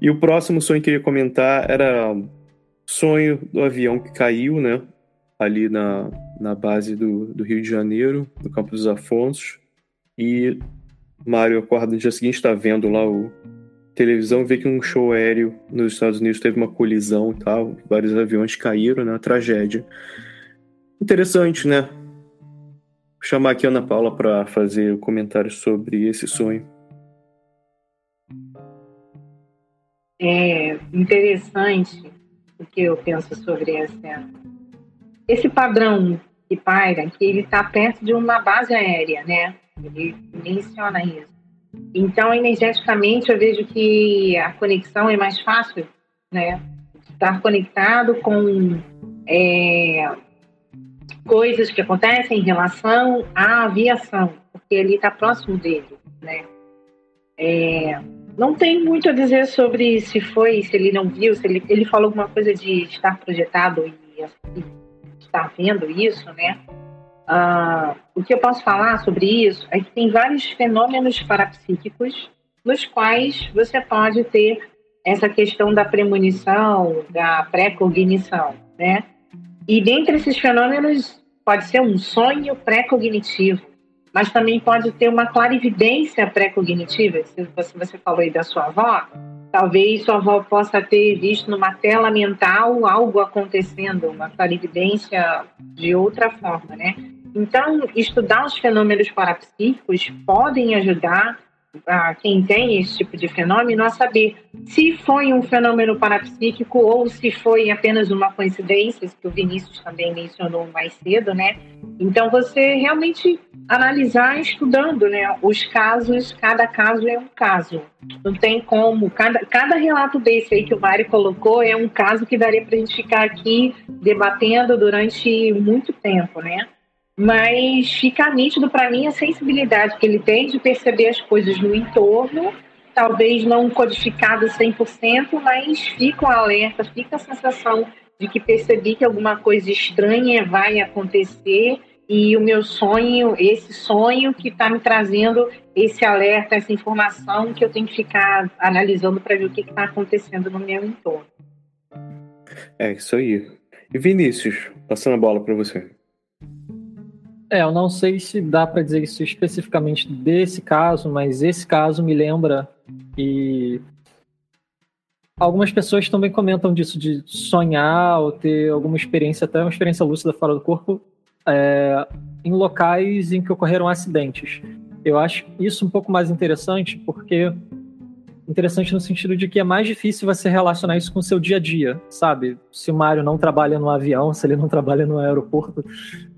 E o próximo sonho que eu ia comentar era sonho do avião que caiu, né? Ali na, na base do, do Rio de Janeiro, no Campo dos Afonsos. E Mário acorda no dia seguinte, está vendo lá o televisão, vê que um show aéreo nos Estados Unidos teve uma colisão e tal, vários aviões caíram, né? Tragédia. Interessante, né? Vou chamar aqui a Ana Paula para fazer o um comentário sobre esse sonho. É interessante o que eu penso sobre essa, esse padrão que paira, que ele está perto de uma base aérea, né? Ele menciona isso. Então, energeticamente, eu vejo que a conexão é mais fácil, né? Estar conectado com é, coisas que acontecem em relação à aviação, porque ele está próximo dele, né? É, não tem muito a dizer sobre se foi, se ele não viu, se ele, ele falou alguma coisa de estar projetado e, e estar vendo isso, né? Uh, o que eu posso falar sobre isso é que tem vários fenômenos parapsíquicos nos quais você pode ter essa questão da premonição, da pré-cognição, né? E dentre esses fenômenos pode ser um sonho pré-cognitivo, mas também pode ter uma clarividência pré-cognitiva. Se você falou aí da sua avó, talvez sua avó possa ter visto numa tela mental algo acontecendo, uma clarividência de outra forma, né? Então, estudar os fenômenos parapsíquicos podem ajudar a quem tem esse tipo de fenômeno a saber se foi um fenômeno parapsíquico ou se foi apenas uma coincidência, que o Vinícius também mencionou mais cedo, né? Então você realmente analisar estudando, né? Os casos, cada caso é um caso. Não tem como, cada, cada relato desse aí que o Mário colocou é um caso que daria para a gente ficar aqui debatendo durante muito tempo, né? Mas fica nítido para mim a sensibilidade que ele tem de perceber as coisas no entorno, talvez não codificado 100%, mas fica um alerta, fica a sensação de que percebi que alguma coisa estranha vai acontecer e o meu sonho, esse sonho que está me trazendo esse alerta, essa informação que eu tenho que ficar analisando para ver o que está acontecendo no meu entorno. É isso aí. E Vinícius, passando a bola para você. É, eu não sei se dá para dizer isso especificamente desse caso, mas esse caso me lembra e algumas pessoas também comentam disso de sonhar ou ter alguma experiência, até uma experiência lúcida fora do corpo, é, em locais em que ocorreram acidentes. Eu acho isso um pouco mais interessante porque interessante no sentido de que é mais difícil você relacionar isso com o seu dia a dia, sabe? Se o Mário não trabalha no avião, se ele não trabalha no aeroporto,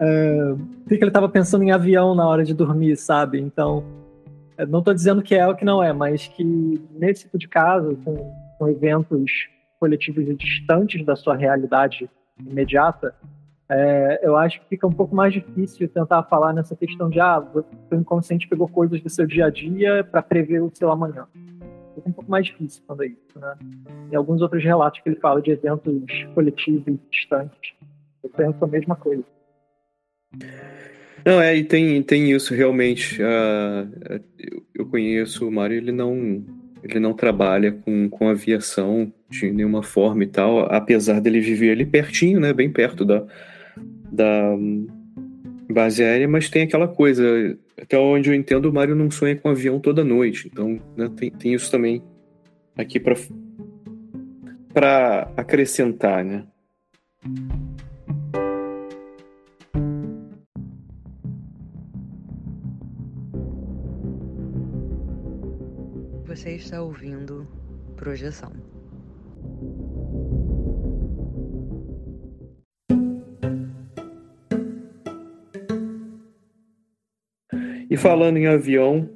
é, por que ele estava pensando em avião na hora de dormir, sabe? Então, é, não estou dizendo que é ou que não é, mas que nesse tipo de caso, com, com eventos coletivos distantes da sua realidade imediata, é, eu acho que fica um pouco mais difícil tentar falar nessa questão de ah, o inconsciente pegou coisas do seu dia a dia para prever o seu amanhã. Fica um pouco mais difícil quando é isso, né? Em alguns outros relatos que ele fala de eventos coletivos distantes, eu penso a mesma coisa. Não, é, e tem, tem isso realmente. Uh, eu conheço o Mário, ele não, ele não trabalha com, com aviação de nenhuma forma e tal, apesar dele viver ali pertinho, né, bem perto da, da base aérea, mas tem aquela coisa, até onde eu entendo, o Mário não sonha com avião toda noite, então né, tem, tem isso também aqui para para acrescentar, né? Você está ouvindo Projeção. E falando em avião,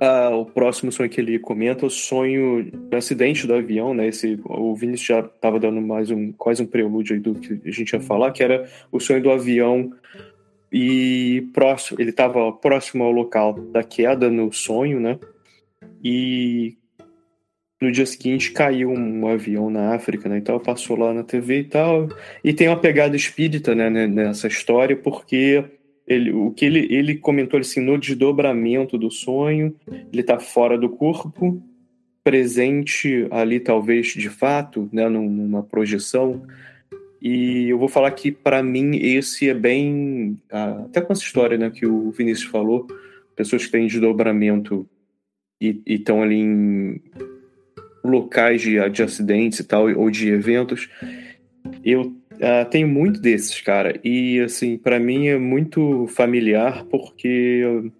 ah, o próximo sonho que ele comenta é o sonho do acidente do avião, né? Esse, o Vinícius já estava dando mais um quase um prelúdio aí do que a gente ia falar, que era o sonho do avião e próximo, ele estava próximo ao local da queda no sonho, né? E no dia seguinte caiu um avião na África, né? Então passou lá na TV e tal. E tem uma pegada espírita, né, nessa história, porque ele, o que ele, ele comentou assim, no desdobramento do sonho, ele está fora do corpo, presente ali talvez de fato, né, numa projeção. E eu vou falar que para mim esse é bem até com essa história, né, que o Vinícius falou, pessoas que têm desdobramento e estão ali em locais de, de acidentes e tal ou de eventos. Eu Tenho muito desses, cara. E, assim, para mim é muito familiar porque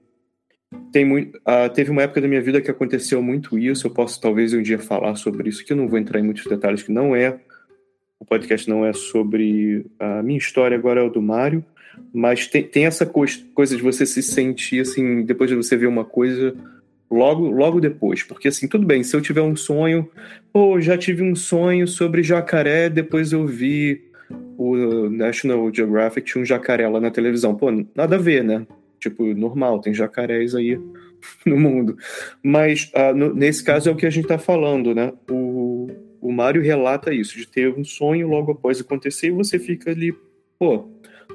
tem muito, uh, teve uma época da minha vida que aconteceu muito isso. Eu posso talvez um dia falar sobre isso, que eu não vou entrar em muitos detalhes, que não é. O podcast não é sobre a minha história, agora é o do Mário. Mas tem, tem essa coisa de você se sentir, assim, depois de você ver uma coisa, logo logo depois. Porque, assim, tudo bem, se eu tiver um sonho, pô, já tive um sonho sobre jacaré, depois eu vi o National Geographic tinha um jacaré lá na televisão. Pô, nada a ver, né? Tipo, normal, tem jacarés aí no mundo. Mas uh, no, nesse caso é o que a gente tá falando, né? O, o Mário relata isso, de ter um sonho logo após acontecer e você fica ali, pô,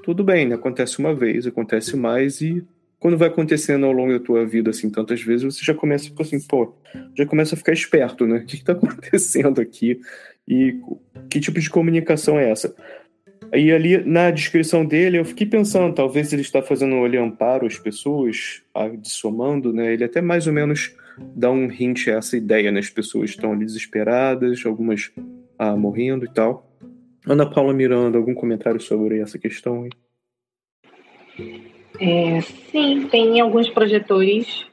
tudo bem, né? Acontece uma vez, acontece mais e quando vai acontecendo ao longo da tua vida, assim, tantas vezes, você já começa a ficar assim, pô, já começa a ficar esperto, né? O que, que tá acontecendo aqui? E que tipo de comunicação é essa? E ali na descrição dele, eu fiquei pensando, talvez ele está fazendo um amparo às pessoas, dissomando, né? Ele até mais ou menos dá um hint a essa ideia, né? As pessoas estão ali desesperadas, algumas ah, morrendo e tal. Ana Paula Miranda, algum comentário sobre essa questão aí? É, sim, tem alguns projetores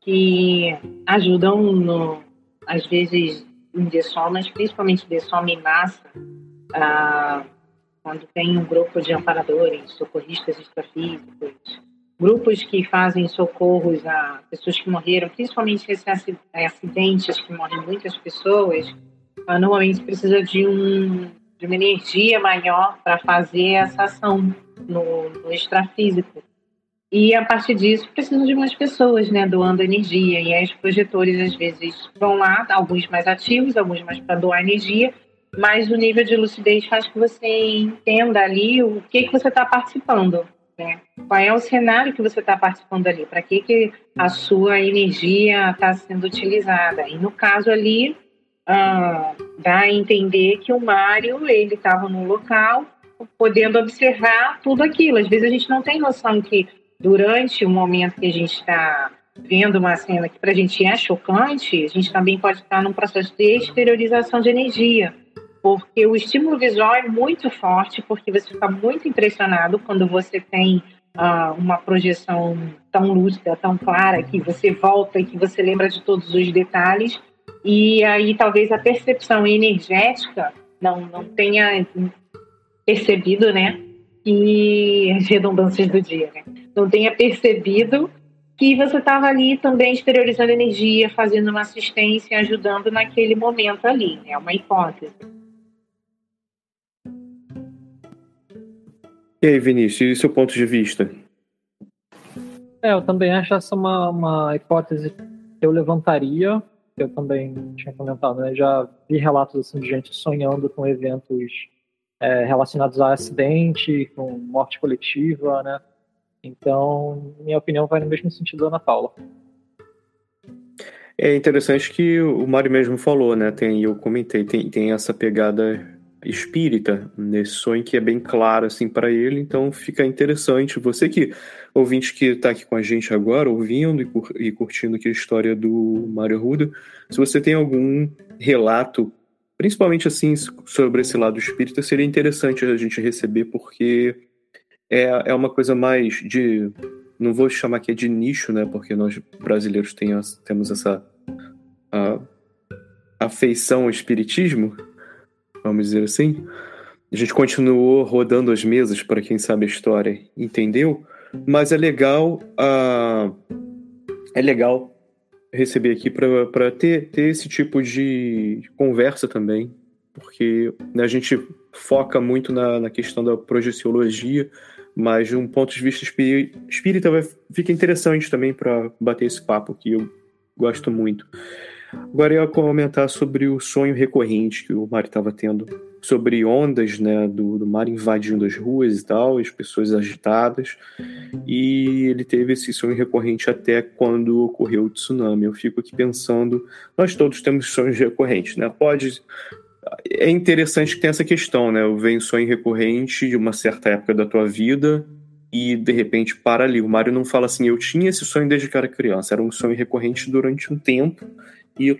que ajudam no, às vezes em dessomas, principalmente dessoma em massa, ah, quando tem um grupo de amparadores, socorristas extrafísicos, grupos que fazem socorros a pessoas que morreram, principalmente esses acidentes que morrem muitas pessoas, ah, normalmente precisa de, um, de uma energia maior para fazer essa ação no, no extrafísico. E a partir disso precisam de mais pessoas, né, doando energia. E aí os projetores às vezes vão lá, alguns mais ativos, alguns mais para doar energia, mas o nível de lucidez faz que você entenda ali o que, que você está participando. Né? Qual é o cenário que você está participando ali? Para que, que a sua energia está sendo utilizada? E no caso ali, ah, dá a entender que o Mário ele estava no local, podendo observar tudo aquilo. Às vezes a gente não tem noção que durante o momento que a gente está vendo uma cena que para a gente é chocante, a gente também pode estar num processo de exteriorização de energia porque o estímulo visual é muito forte, porque você fica muito impressionado quando você tem uh, uma projeção tão lúcida, tão clara, que você volta e que você lembra de todos os detalhes, e aí talvez a percepção energética não, não tenha percebido, né? E as redundâncias do dia, né? Não tenha percebido que você estava ali também exteriorizando energia, fazendo uma assistência, ajudando naquele momento ali. É uma hipótese. E aí, Vinícius, e seu ponto de vista? É, eu também acho essa uma, uma hipótese que eu levantaria, eu também tinha comentado, né? Já vi relatos assim, de gente sonhando com eventos é, relacionados a acidente, com morte coletiva, né? Então, minha opinião vai no mesmo sentido da Ana Paula. É interessante que o Mário mesmo falou, né? Tem, eu comentei, tem, tem essa pegada espírita nesse sonho que é bem claro assim para ele, então fica interessante. Você que ouvinte que está aqui com a gente agora, ouvindo e, cur e curtindo aqui a história do Mário Ruda, se você tem algum relato, principalmente assim sobre esse lado espírita, seria interessante a gente receber porque é, é uma coisa mais de não vou chamar aqui de nicho, né? Porque nós brasileiros tem, temos essa a, afeição ao espiritismo, vamos dizer assim. A gente continuou rodando as mesas para quem sabe a história, entendeu? Mas é legal, uh, é legal receber aqui para ter, ter esse tipo de conversa também, porque né, a gente foca muito na, na questão da projeciologia, mas de um ponto de vista espírita vai, fica interessante também para bater esse papo que eu gosto muito. Agora eu ia comentar sobre o sonho recorrente que o Mário estava tendo, sobre ondas né, do, do, mar invadindo as ruas e tal, as pessoas agitadas, e ele teve esse sonho recorrente até quando ocorreu o tsunami. Eu fico aqui pensando, nós todos temos sonhos recorrentes, né? Pode é interessante que tem essa questão, né? Eu venho sonho recorrente de uma certa época da tua vida e de repente para ali. O Mário não fala assim, eu tinha esse sonho desde que era criança, era um sonho recorrente durante um tempo e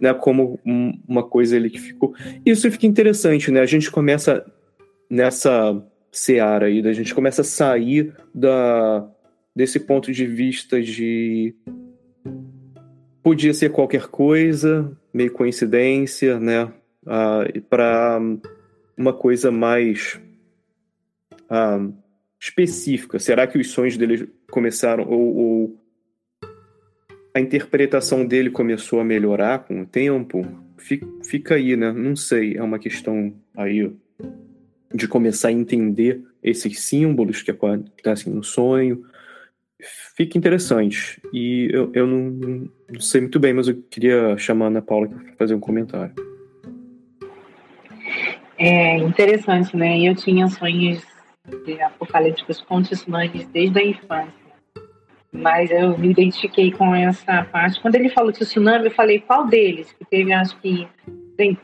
né, como uma coisa ali que ficou. Isso fica interessante, né? A gente começa nessa seara aí, a gente começa a sair da, desse ponto de vista de podia ser qualquer coisa, meio coincidência, né? Uh, para uma coisa mais uh, específica. Será que os sonhos dele começaram ou, ou a interpretação dele começou a melhorar com o tempo? Fica aí, né? Não sei, é uma questão aí de começar a entender esses símbolos que acontecem no sonho. Fica interessante. E eu, eu não, não sei muito bem, mas eu queria chamar a Ana Paula para fazer um comentário. É interessante, né? Eu tinha sonhos apocalípticos tsunamis desde a infância mas eu me identifiquei com essa parte. Quando ele falou de tsunami, eu falei qual deles? Que teve, acho que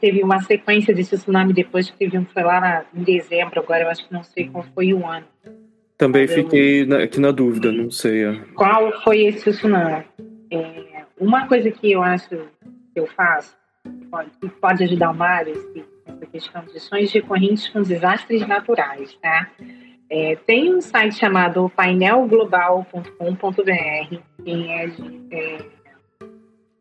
teve uma sequência de tsunami depois que teve um, foi lá na, em dezembro, agora eu acho que não sei qual foi o ano. Também mas fiquei eu... na, aqui na dúvida, não sei. É. Qual foi esse tsunami? É, uma coisa que eu acho que eu faço, pode, que pode ajudar o Mário, essa questão de sonhos recorrentes com desastres naturais, tá? É, tem um site chamado painelglobal.com.br, quem é, de, é,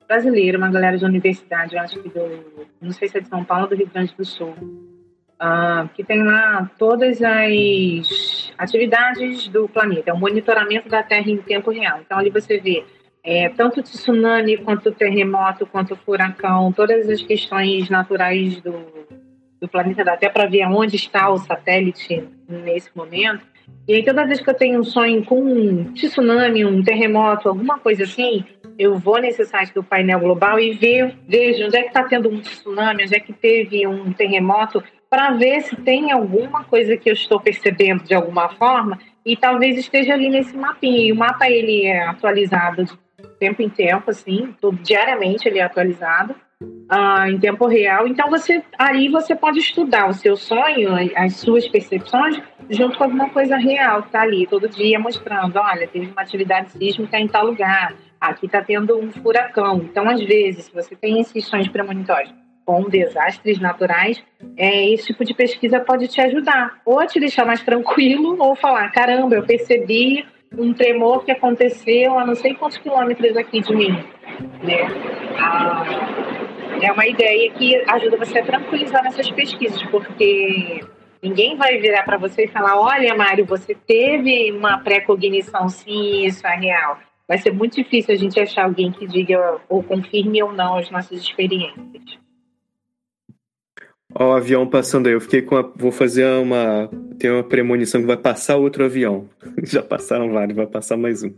brasileiro, uma galera de universidade, eu acho que do, não sei se é de São Paulo ou do Rio Grande do Sul, uh, que tem lá todas as atividades do planeta, é o monitoramento da Terra em tempo real. Então ali você vê é, tanto tsunami, quanto terremoto, quanto furacão, todas as questões naturais do, do planeta, dá até para ver onde está o satélite nesse momento. E aí, toda vez que eu tenho um sonho com um tsunami, um terremoto, alguma coisa assim, eu vou nesse site do painel global e ver, vejo onde é que está tendo um tsunami, onde é que teve um terremoto, para ver se tem alguma coisa que eu estou percebendo de alguma forma e talvez esteja ali nesse mapinha. E o mapa ele é atualizado de tempo em tempo, assim, diariamente ele é atualizado ah, em tempo real. Então você aí você pode estudar o seu sonho, as suas percepções, junto com alguma coisa real que está ali todo dia mostrando, olha, teve uma atividade sísmica em tal lugar, aqui está tendo um furacão. Então, às vezes, se você tem esses sonhos premonitórios com desastres naturais, é, esse tipo de pesquisa pode te ajudar, ou te deixar mais tranquilo, ou falar: caramba, eu percebi um tremor que aconteceu a não sei quantos quilômetros aqui de mim. Né? Ah, é uma ideia que ajuda você a tranquilizar nessas pesquisas, porque ninguém vai virar para você e falar: olha, Mário, você teve uma pré-cognição, sim, isso é real. Vai ser muito difícil a gente achar alguém que diga ou confirme ou não as nossas experiências. Ó, o avião passando aí. Eu fiquei com a. Vou fazer uma. Tem uma premonição que vai passar outro avião. Já passaram vários, vai passar mais um.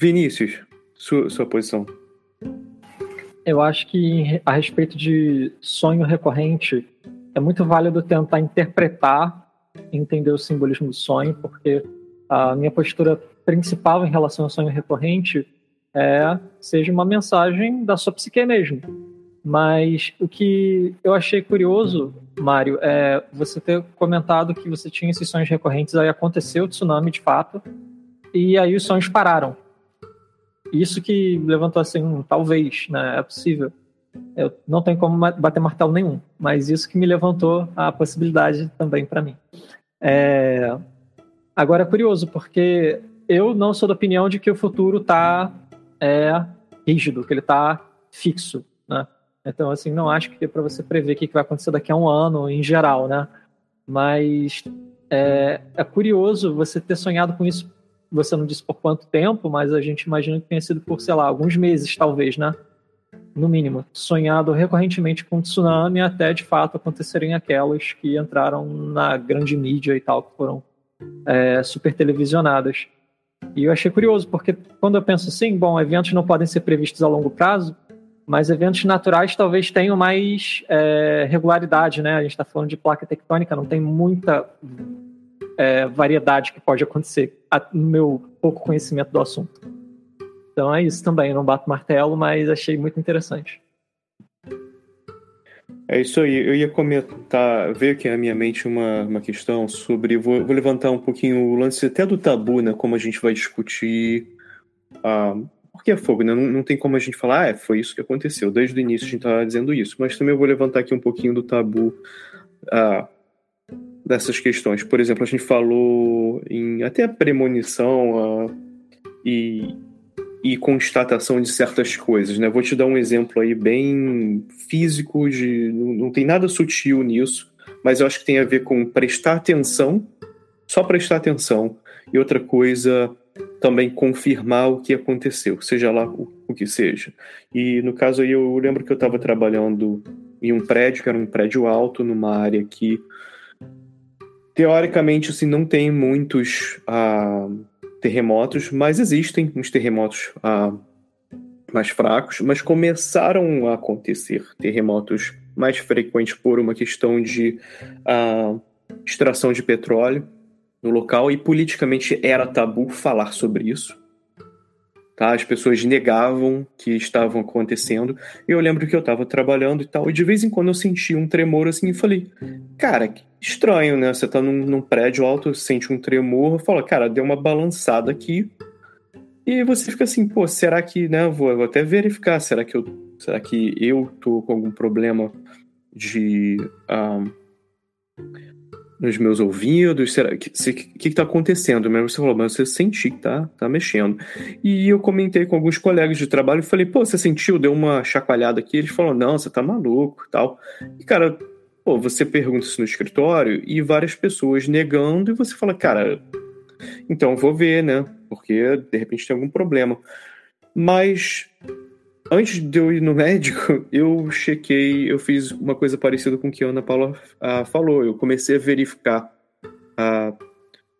Vinícius, sua, sua posição. Eu acho que a respeito de sonho recorrente, é muito válido tentar interpretar, entender o simbolismo do sonho, porque a minha postura principal em relação ao sonho recorrente é seja uma mensagem da sua psique mesmo. Mas o que eu achei curioso, Mário, é você ter comentado que você tinha esses sonhos recorrentes, aí aconteceu o tsunami de fato, e aí os sonhos pararam. Isso que levantou assim, talvez, né? É possível. Eu não tenho como bater martelo nenhum, mas isso que me levantou a possibilidade também para mim. É... Agora é curioso, porque eu não sou da opinião de que o futuro está é, rígido, que ele está fixo, né? Então, assim, não acho que é para você prever o que vai acontecer daqui a um ano, em geral, né? Mas é, é curioso você ter sonhado com isso você não disse por quanto tempo, mas a gente imagina que tenha sido por, sei lá, alguns meses, talvez, né? No mínimo. Sonhado recorrentemente com tsunami até de fato acontecerem aquelas que entraram na grande mídia e tal, que foram é, super televisionadas. E eu achei curioso, porque quando eu penso assim, bom, eventos não podem ser previstos a longo prazo, mas eventos naturais talvez tenham mais é, regularidade, né? A gente está falando de placa tectônica, não tem muita é, variedade que pode acontecer, no meu pouco conhecimento do assunto. Então é isso também, não bato martelo, mas achei muito interessante. É isso aí, eu ia comentar, veio aqui na minha mente uma, uma questão sobre, vou, vou levantar um pouquinho o lance até do tabu, né, como a gente vai discutir, ah, porque é fogo, né, não, não tem como a gente falar, ah, é, foi isso que aconteceu, desde o início a gente tá dizendo isso, mas também eu vou levantar aqui um pouquinho do tabu, ah, dessas questões. Por exemplo, a gente falou em até premonição uh, e, e constatação de certas coisas, né? Vou te dar um exemplo aí bem físico, de, não, não tem nada sutil nisso, mas eu acho que tem a ver com prestar atenção, só prestar atenção, e outra coisa também confirmar o que aconteceu, seja lá o, o que seja. E no caso aí eu lembro que eu estava trabalhando em um prédio, que era um prédio alto, numa área que teoricamente, assim, não tem muitos uh, terremotos, mas existem uns terremotos uh, mais fracos, mas começaram a acontecer terremotos mais frequentes por uma questão de uh, extração de petróleo no local e politicamente era tabu falar sobre isso. Tá? As pessoas negavam que estavam acontecendo. Eu lembro que eu estava trabalhando e tal, e de vez em quando eu senti um tremor assim e falei, cara, estranho, né? Você tá num, num prédio alto, sente um tremor, fala, cara, deu uma balançada aqui. E você fica assim, pô, será que, né? Vou, vou até verificar, será que eu, será que eu tô com algum problema de um, nos meus ouvidos? Será que o que está acontecendo? Mas você falou, mas você senti que tá, tá mexendo. E eu comentei com alguns colegas de trabalho e falei, pô, você sentiu? Deu uma chacoalhada aqui? Eles falaram, não, você tá maluco tal. E, cara, pô, você pergunta isso no escritório e várias pessoas negando, e você fala, cara, então vou ver, né? Porque de repente tem algum problema. Mas Antes de eu ir no médico, eu chequei, eu fiz uma coisa parecida com o que a Ana Paula ah, falou. Eu comecei a verificar ah,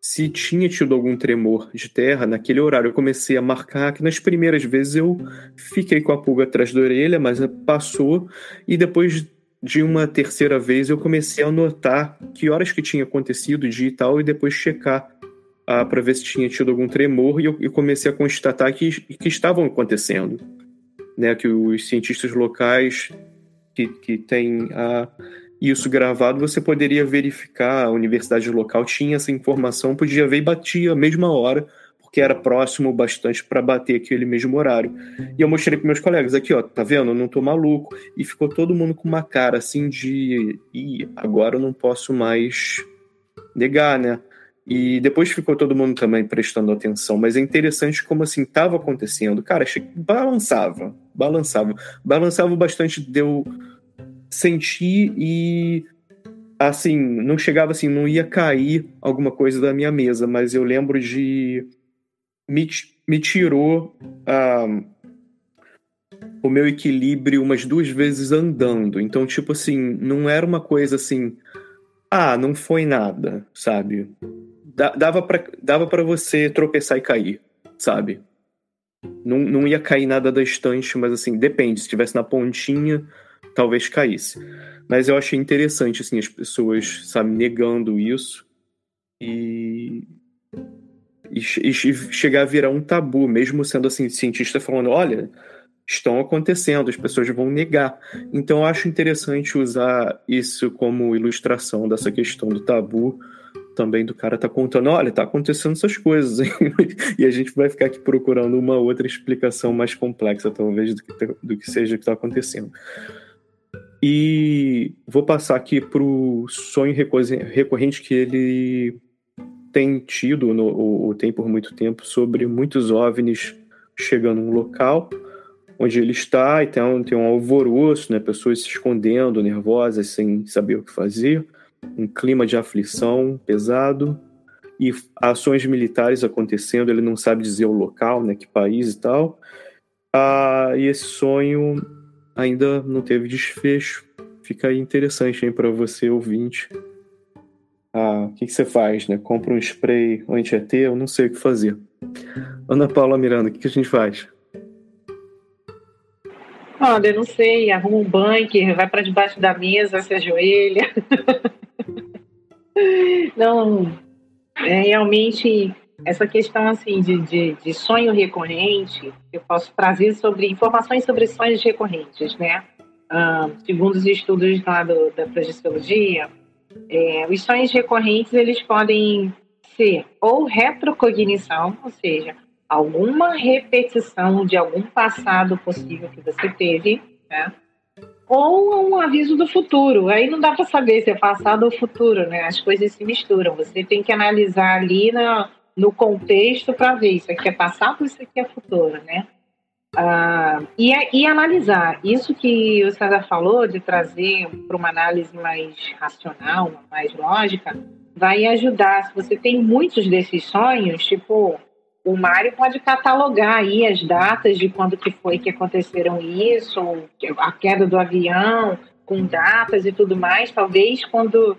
se tinha tido algum tremor de terra naquele horário. Eu comecei a marcar que nas primeiras vezes eu fiquei com a pulga atrás da orelha, mas passou. E depois de uma terceira vez eu comecei a anotar que horas que tinha acontecido, dia e tal, e depois checar ah, para ver se tinha tido algum tremor. E eu, eu comecei a constatar que, que estavam acontecendo né, que os cientistas locais que, que têm a, isso gravado, você poderia verificar, a universidade local tinha essa informação, podia ver e batia a mesma hora, porque era próximo bastante para bater aquele mesmo horário. E eu mostrei para meus colegas aqui, ó, tá vendo? Eu não tô maluco. E ficou todo mundo com uma cara assim de, agora eu não posso mais negar, né? E depois ficou todo mundo também prestando atenção, mas é interessante como assim estava acontecendo. Cara, balançava, balançava, balançava bastante, deu sentir e assim, não chegava assim, não ia cair alguma coisa da minha mesa, mas eu lembro de me, me tirou uh, o meu equilíbrio umas duas vezes andando. Então, tipo assim, não era uma coisa assim, ah, não foi nada, sabe? Dava para dava pra você tropeçar e cair, sabe? Não, não ia cair nada da estante, mas assim, depende. Se estivesse na pontinha, talvez caísse. Mas eu achei interessante, assim, as pessoas, sabe, negando isso. E e, e, chegar a virar um tabu, mesmo sendo assim, cientista falando, olha, estão acontecendo, as pessoas vão negar. Então eu acho interessante usar isso como ilustração dessa questão do tabu, também do cara tá contando, olha, tá acontecendo essas coisas, e a gente vai ficar aqui procurando uma outra explicação mais complexa, talvez, do que, tá, do que seja que está acontecendo. E vou passar aqui para o sonho recorrente que ele tem tido, no, ou tem por muito tempo, sobre muitos OVNIs chegando num local onde ele está e tem um, tem um alvoroço, né? pessoas se escondendo, nervosas, sem saber o que fazer, um clima de aflição pesado e ações militares acontecendo, ele não sabe dizer o local, né? que país e tal. Ah, e esse sonho ainda não teve desfecho. Fica aí interessante para você, ouvinte, ah, o que, você faz, né? Compra um spray anti-ET, eu não sei o que fazer. Ana Paula Miranda, o que, a gente faz? Olha, não sei, arruma um bunker, vai para debaixo da mesa, se ajoelha. não, é realmente essa questão assim de, de, de, sonho recorrente, eu posso trazer sobre informações sobre sonhos recorrentes, né? Ah, segundo os estudos lá do, da projeciologia, é, os sonhos recorrentes eles podem ser ou retrocognição, ou seja, alguma repetição de algum passado possível que você teve, né? Ou um aviso do futuro. Aí não dá para saber se é passado ou futuro, né? As coisas se misturam. Você tem que analisar ali na, no contexto para ver isso aqui é passado ou isso aqui é futuro, né? Ah, e, e, analisar isso que o César falou de trazer para uma análise mais racional, mais lógica, vai ajudar. Se você tem muitos desses sonhos, tipo, o Mário pode catalogar aí as datas de quando que foi que aconteceram isso, a queda do avião, com datas e tudo mais. Talvez quando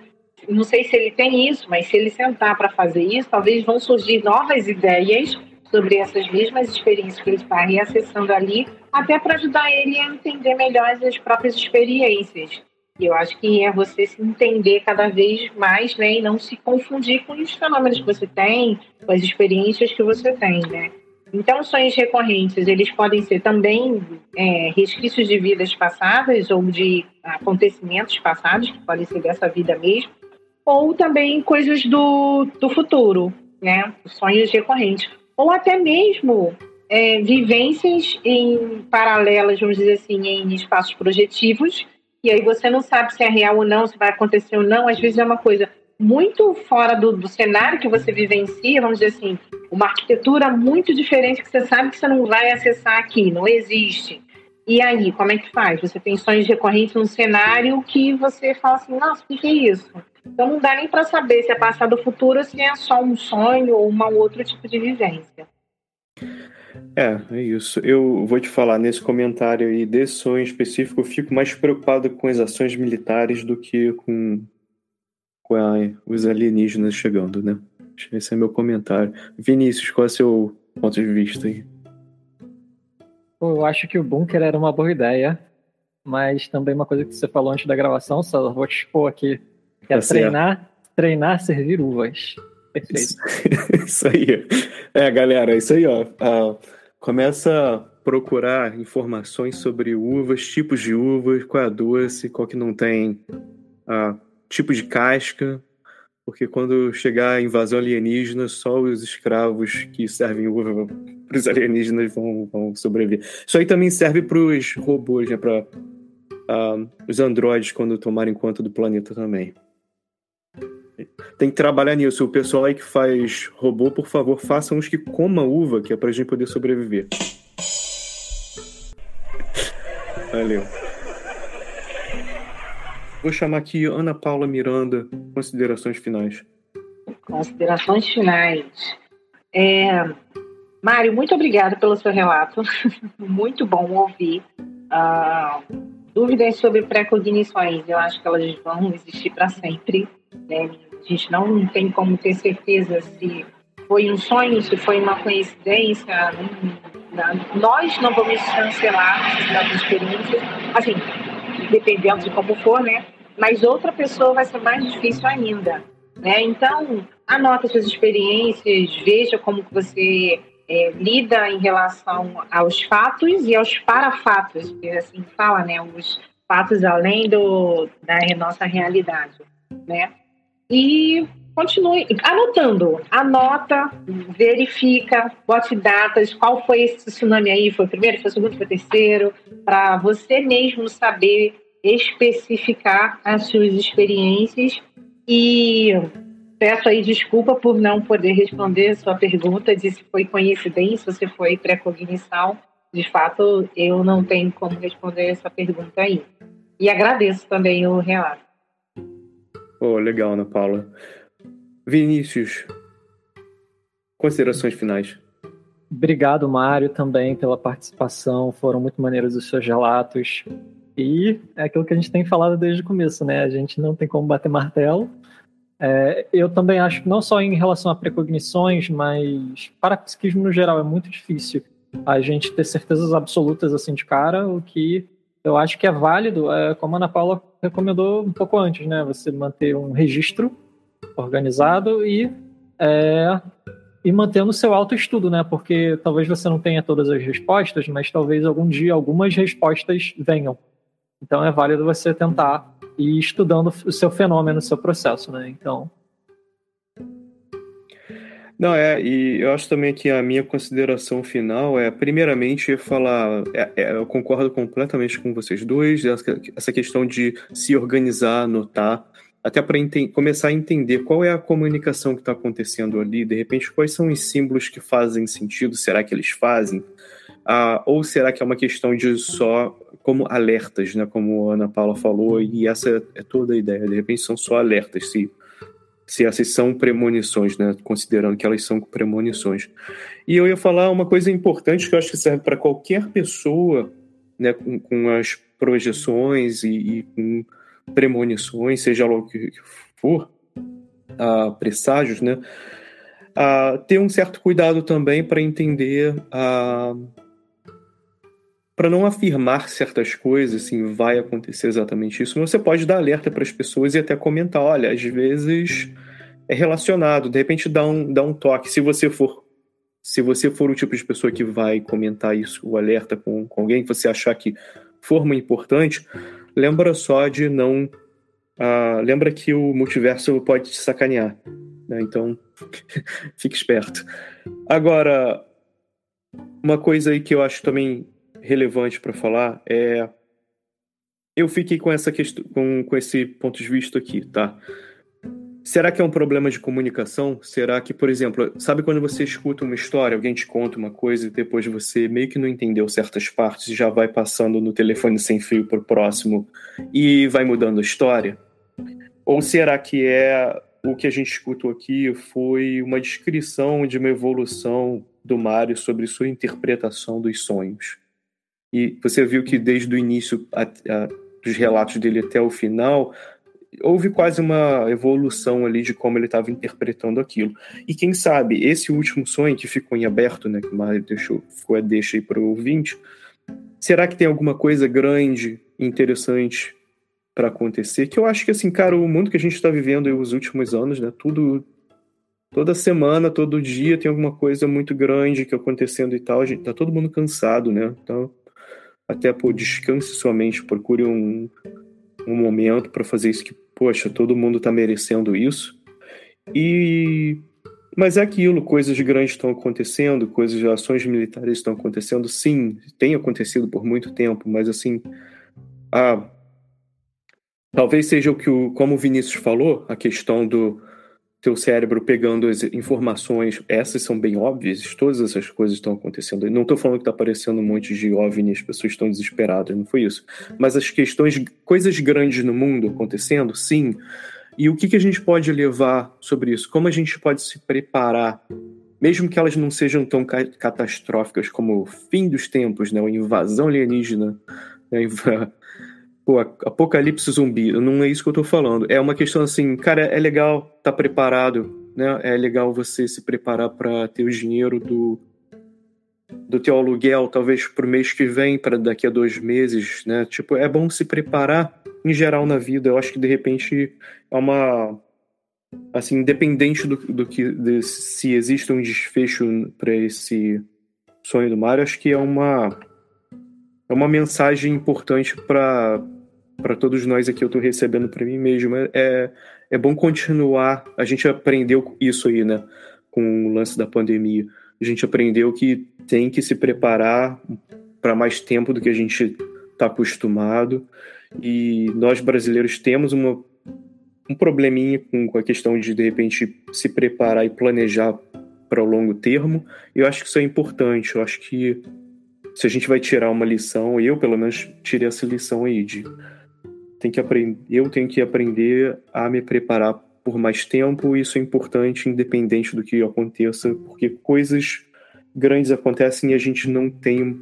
não sei se ele tem isso, mas se ele sentar para fazer isso, talvez vão surgir novas ideias sobre essas mesmas experiências que ele está reacessando ali, até para ajudar ele a entender melhor as próprias experiências. Eu acho que é você se entender cada vez mais, né, e não se confundir com os fenômenos que você tem, com as experiências que você tem, né. Então, sonhos recorrentes, eles podem ser também é, resquícios de vidas passadas ou de acontecimentos passados, que podem ser dessa vida mesmo, ou também coisas do, do futuro, né? Sonhos recorrentes ou até mesmo é, vivências em paralelas, vamos dizer assim, em espaços projetivos, e aí você não sabe se é real ou não, se vai acontecer ou não, às vezes é uma coisa muito fora do, do cenário que você vivencia, vamos dizer assim, uma arquitetura muito diferente que você sabe que você não vai acessar aqui, não existe. E aí, como é que faz? Você tem sonhos recorrentes num cenário que você fala assim, nossa, o que é isso? Então não dá nem para saber se é passado ou futuro se é só um sonho ou um outro tipo de vivência. É, é isso. Eu vou te falar, nesse comentário aí desse sonho específico, eu fico mais preocupado com as ações militares do que com, com a, os alienígenas chegando, né? Esse é meu comentário. Vinícius, qual é o seu ponto de vista aí? Eu acho que o bunker era uma boa ideia, mas também uma coisa que você falou antes da gravação, só vou te expor aqui que é tá treinar, certo. treinar, servir uvas. Perfeito. Isso, aí. É, galera, isso aí, ó. Uh, começa a procurar informações sobre uvas, tipos de uvas, qual é a doce, qual que não tem uh, tipo de casca. porque quando chegar a invasão alienígena, só os escravos que servem uva para os alienígenas vão, vão, sobreviver. Isso aí também serve para os robôs, né? Para ah, os androides quando tomarem conta do planeta também. Tem que trabalhar nisso. O pessoal aí que faz robô, por favor, façam os que comam uva, que é para a gente poder sobreviver. Valeu. Vou chamar aqui Ana Paula Miranda, considerações finais. Considerações finais. É, Mário, muito obrigada pelo seu relato. muito bom ouvir. Uh, dúvidas sobre pré-cognições, eu acho que elas vão existir para sempre. Né? A gente não tem como ter certeza se foi um sonho, se foi uma coincidência. Nós não vamos cancelar as experiências. Assim, dependendo de como for, né? Mas outra pessoa vai ser mais difícil ainda, né? Então, anota suas experiências, veja como que você é, lida em relação aos fatos e aos parafatos, que assim fala, né? Os fatos além do, da nossa realidade, né? E continue anotando. Anota, verifica, bote datas, qual foi esse tsunami aí, foi o primeiro, foi o segundo, foi o terceiro, para você mesmo saber especificar as suas experiências e peço aí desculpa por não poder responder sua pergunta de se foi coincidência se foi precognição. De fato, eu não tenho como responder essa pergunta aí. E agradeço também o relato. Oh, legal, Ana Paula. Vinícius, considerações finais. Obrigado, Mário, também pela participação. Foram muito maneiros os seus relatos. E é aquilo que a gente tem falado desde o começo, né? A gente não tem como bater martelo. É, eu também acho que não só em relação a precognições, mas para psiquismo no geral é muito difícil a gente ter certezas absolutas assim de cara, o que eu acho que é válido, é, como a Ana Paula recomendou um pouco antes, né? Você manter um registro organizado e é, e mantendo o seu autoestudo, né? Porque talvez você não tenha todas as respostas, mas talvez algum dia algumas respostas venham. Então é válido você tentar ir estudando o seu fenômeno, o seu processo, né? Então. Não, é, e eu acho também que a minha consideração final é, primeiramente, falar. É, é, eu concordo completamente com vocês dois, essa, questão de se organizar, anotar, até para começar a entender qual é a comunicação que está acontecendo ali, de repente, quais são os símbolos que fazem sentido, será que eles fazem? Ah, ou será que é uma questão de só como alertas, né? Como a Ana Paula falou, e essa é toda a ideia. De repente são só alertas, se, se essas são premonições, né? Considerando que elas são premonições. E eu ia falar uma coisa importante que eu acho que serve para qualquer pessoa, né? Com, com as projeções e, e, com premonições, seja lá o que for, uh, presságios, né? Uh, ter um certo cuidado também para entender uh, para não afirmar certas coisas, assim, vai acontecer exatamente isso, você pode dar alerta para as pessoas e até comentar, olha, às vezes é relacionado, de repente dá um, dá um toque, se você for se você for o tipo de pessoa que vai comentar isso, o alerta com, com alguém, que você achar que forma importante, lembra só de não. Uh, lembra que o multiverso pode te sacanear. Né? Então, fique esperto. Agora, uma coisa aí que eu acho também relevante para falar é eu fiquei com essa questão com, com esse ponto de vista aqui, tá? Será que é um problema de comunicação? Será que, por exemplo, sabe quando você escuta uma história, alguém te conta uma coisa e depois você meio que não entendeu certas partes e já vai passando no telefone sem fio para o próximo e vai mudando a história? Ou será que é o que a gente escutou aqui foi uma descrição de uma evolução do Mário sobre sua interpretação dos sonhos? E você viu que desde o início a, a, dos relatos dele até o final, houve quase uma evolução ali de como ele estava interpretando aquilo. E quem sabe, esse último sonho que ficou em aberto, né, que o Mário deixou, ficou a deixa aí para o ouvinte, será que tem alguma coisa grande, interessante para acontecer? Que eu acho que, assim, cara, o mundo que a gente está vivendo os últimos anos, né, tudo toda semana, todo dia tem alguma coisa muito grande que acontecendo e tal. A gente tá todo mundo cansado, né? Então, até por descanse sua mente, procure um, um momento para fazer isso que, poxa, todo mundo está merecendo isso. E mas é aquilo, coisas grandes estão acontecendo, coisas, ações militares estão acontecendo, sim, tem acontecido por muito tempo, mas assim, a, talvez seja o que o, como o Vinícius falou, a questão do teu cérebro pegando as informações, essas são bem óbvias, todas essas coisas estão acontecendo. Não estou falando que está aparecendo um monte de OVNI, as pessoas estão desesperadas, não foi isso. Mas as questões, coisas grandes no mundo acontecendo, sim, e o que, que a gente pode levar sobre isso? Como a gente pode se preparar, mesmo que elas não sejam tão ca catastróficas como o fim dos tempos, né, a invasão alienígena, né, Pô, apocalipse zumbi, não é isso que eu tô falando. É uma questão assim, cara, é legal tá preparado, né? É legal você se preparar para ter o dinheiro do, do teu aluguel, talvez pro mês que vem, para daqui a dois meses, né? Tipo, é bom se preparar em geral na vida. Eu acho que de repente é uma. Assim, independente do, do que. De, se existe um desfecho para esse sonho do Mario, acho que é uma. É uma mensagem importante para para todos nós aqui, eu estou recebendo para mim mesmo. É, é bom continuar. A gente aprendeu isso aí, né? Com o lance da pandemia. A gente aprendeu que tem que se preparar para mais tempo do que a gente está acostumado. E nós brasileiros temos uma, um probleminha com, com a questão de, de repente, se preparar e planejar para o longo termo. Eu acho que isso é importante. Eu acho que se a gente vai tirar uma lição, eu pelo menos tirei essa lição aí de tem que aprender, eu tenho que aprender a me preparar por mais tempo. Isso é importante, independente do que aconteça, porque coisas grandes acontecem e a gente não tem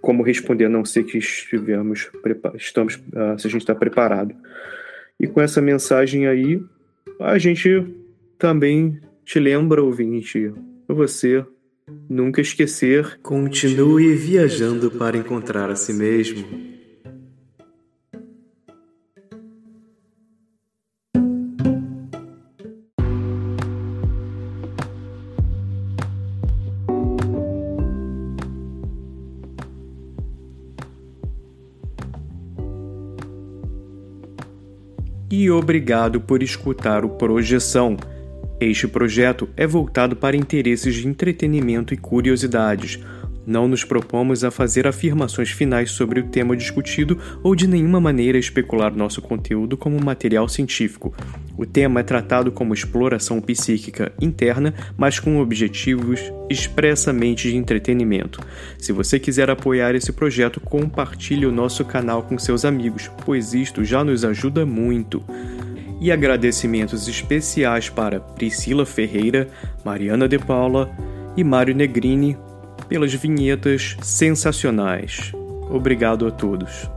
como responder, a não ser que estivemos estamos, uh, se a gente está preparado. E com essa mensagem aí, a gente também te lembra, ouvinte, você nunca esquecer. Continue viajando para encontrar a si mesmo. e obrigado por escutar o Projeção. Este projeto é voltado para interesses de entretenimento e curiosidades não nos propomos a fazer afirmações finais sobre o tema discutido ou de nenhuma maneira especular nosso conteúdo como material científico. O tema é tratado como exploração psíquica interna, mas com objetivos expressamente de entretenimento. Se você quiser apoiar esse projeto, compartilhe o nosso canal com seus amigos, pois isto já nos ajuda muito. E agradecimentos especiais para Priscila Ferreira, Mariana De Paula e Mário Negrini pelas vinhetas sensacionais. Obrigado a todos.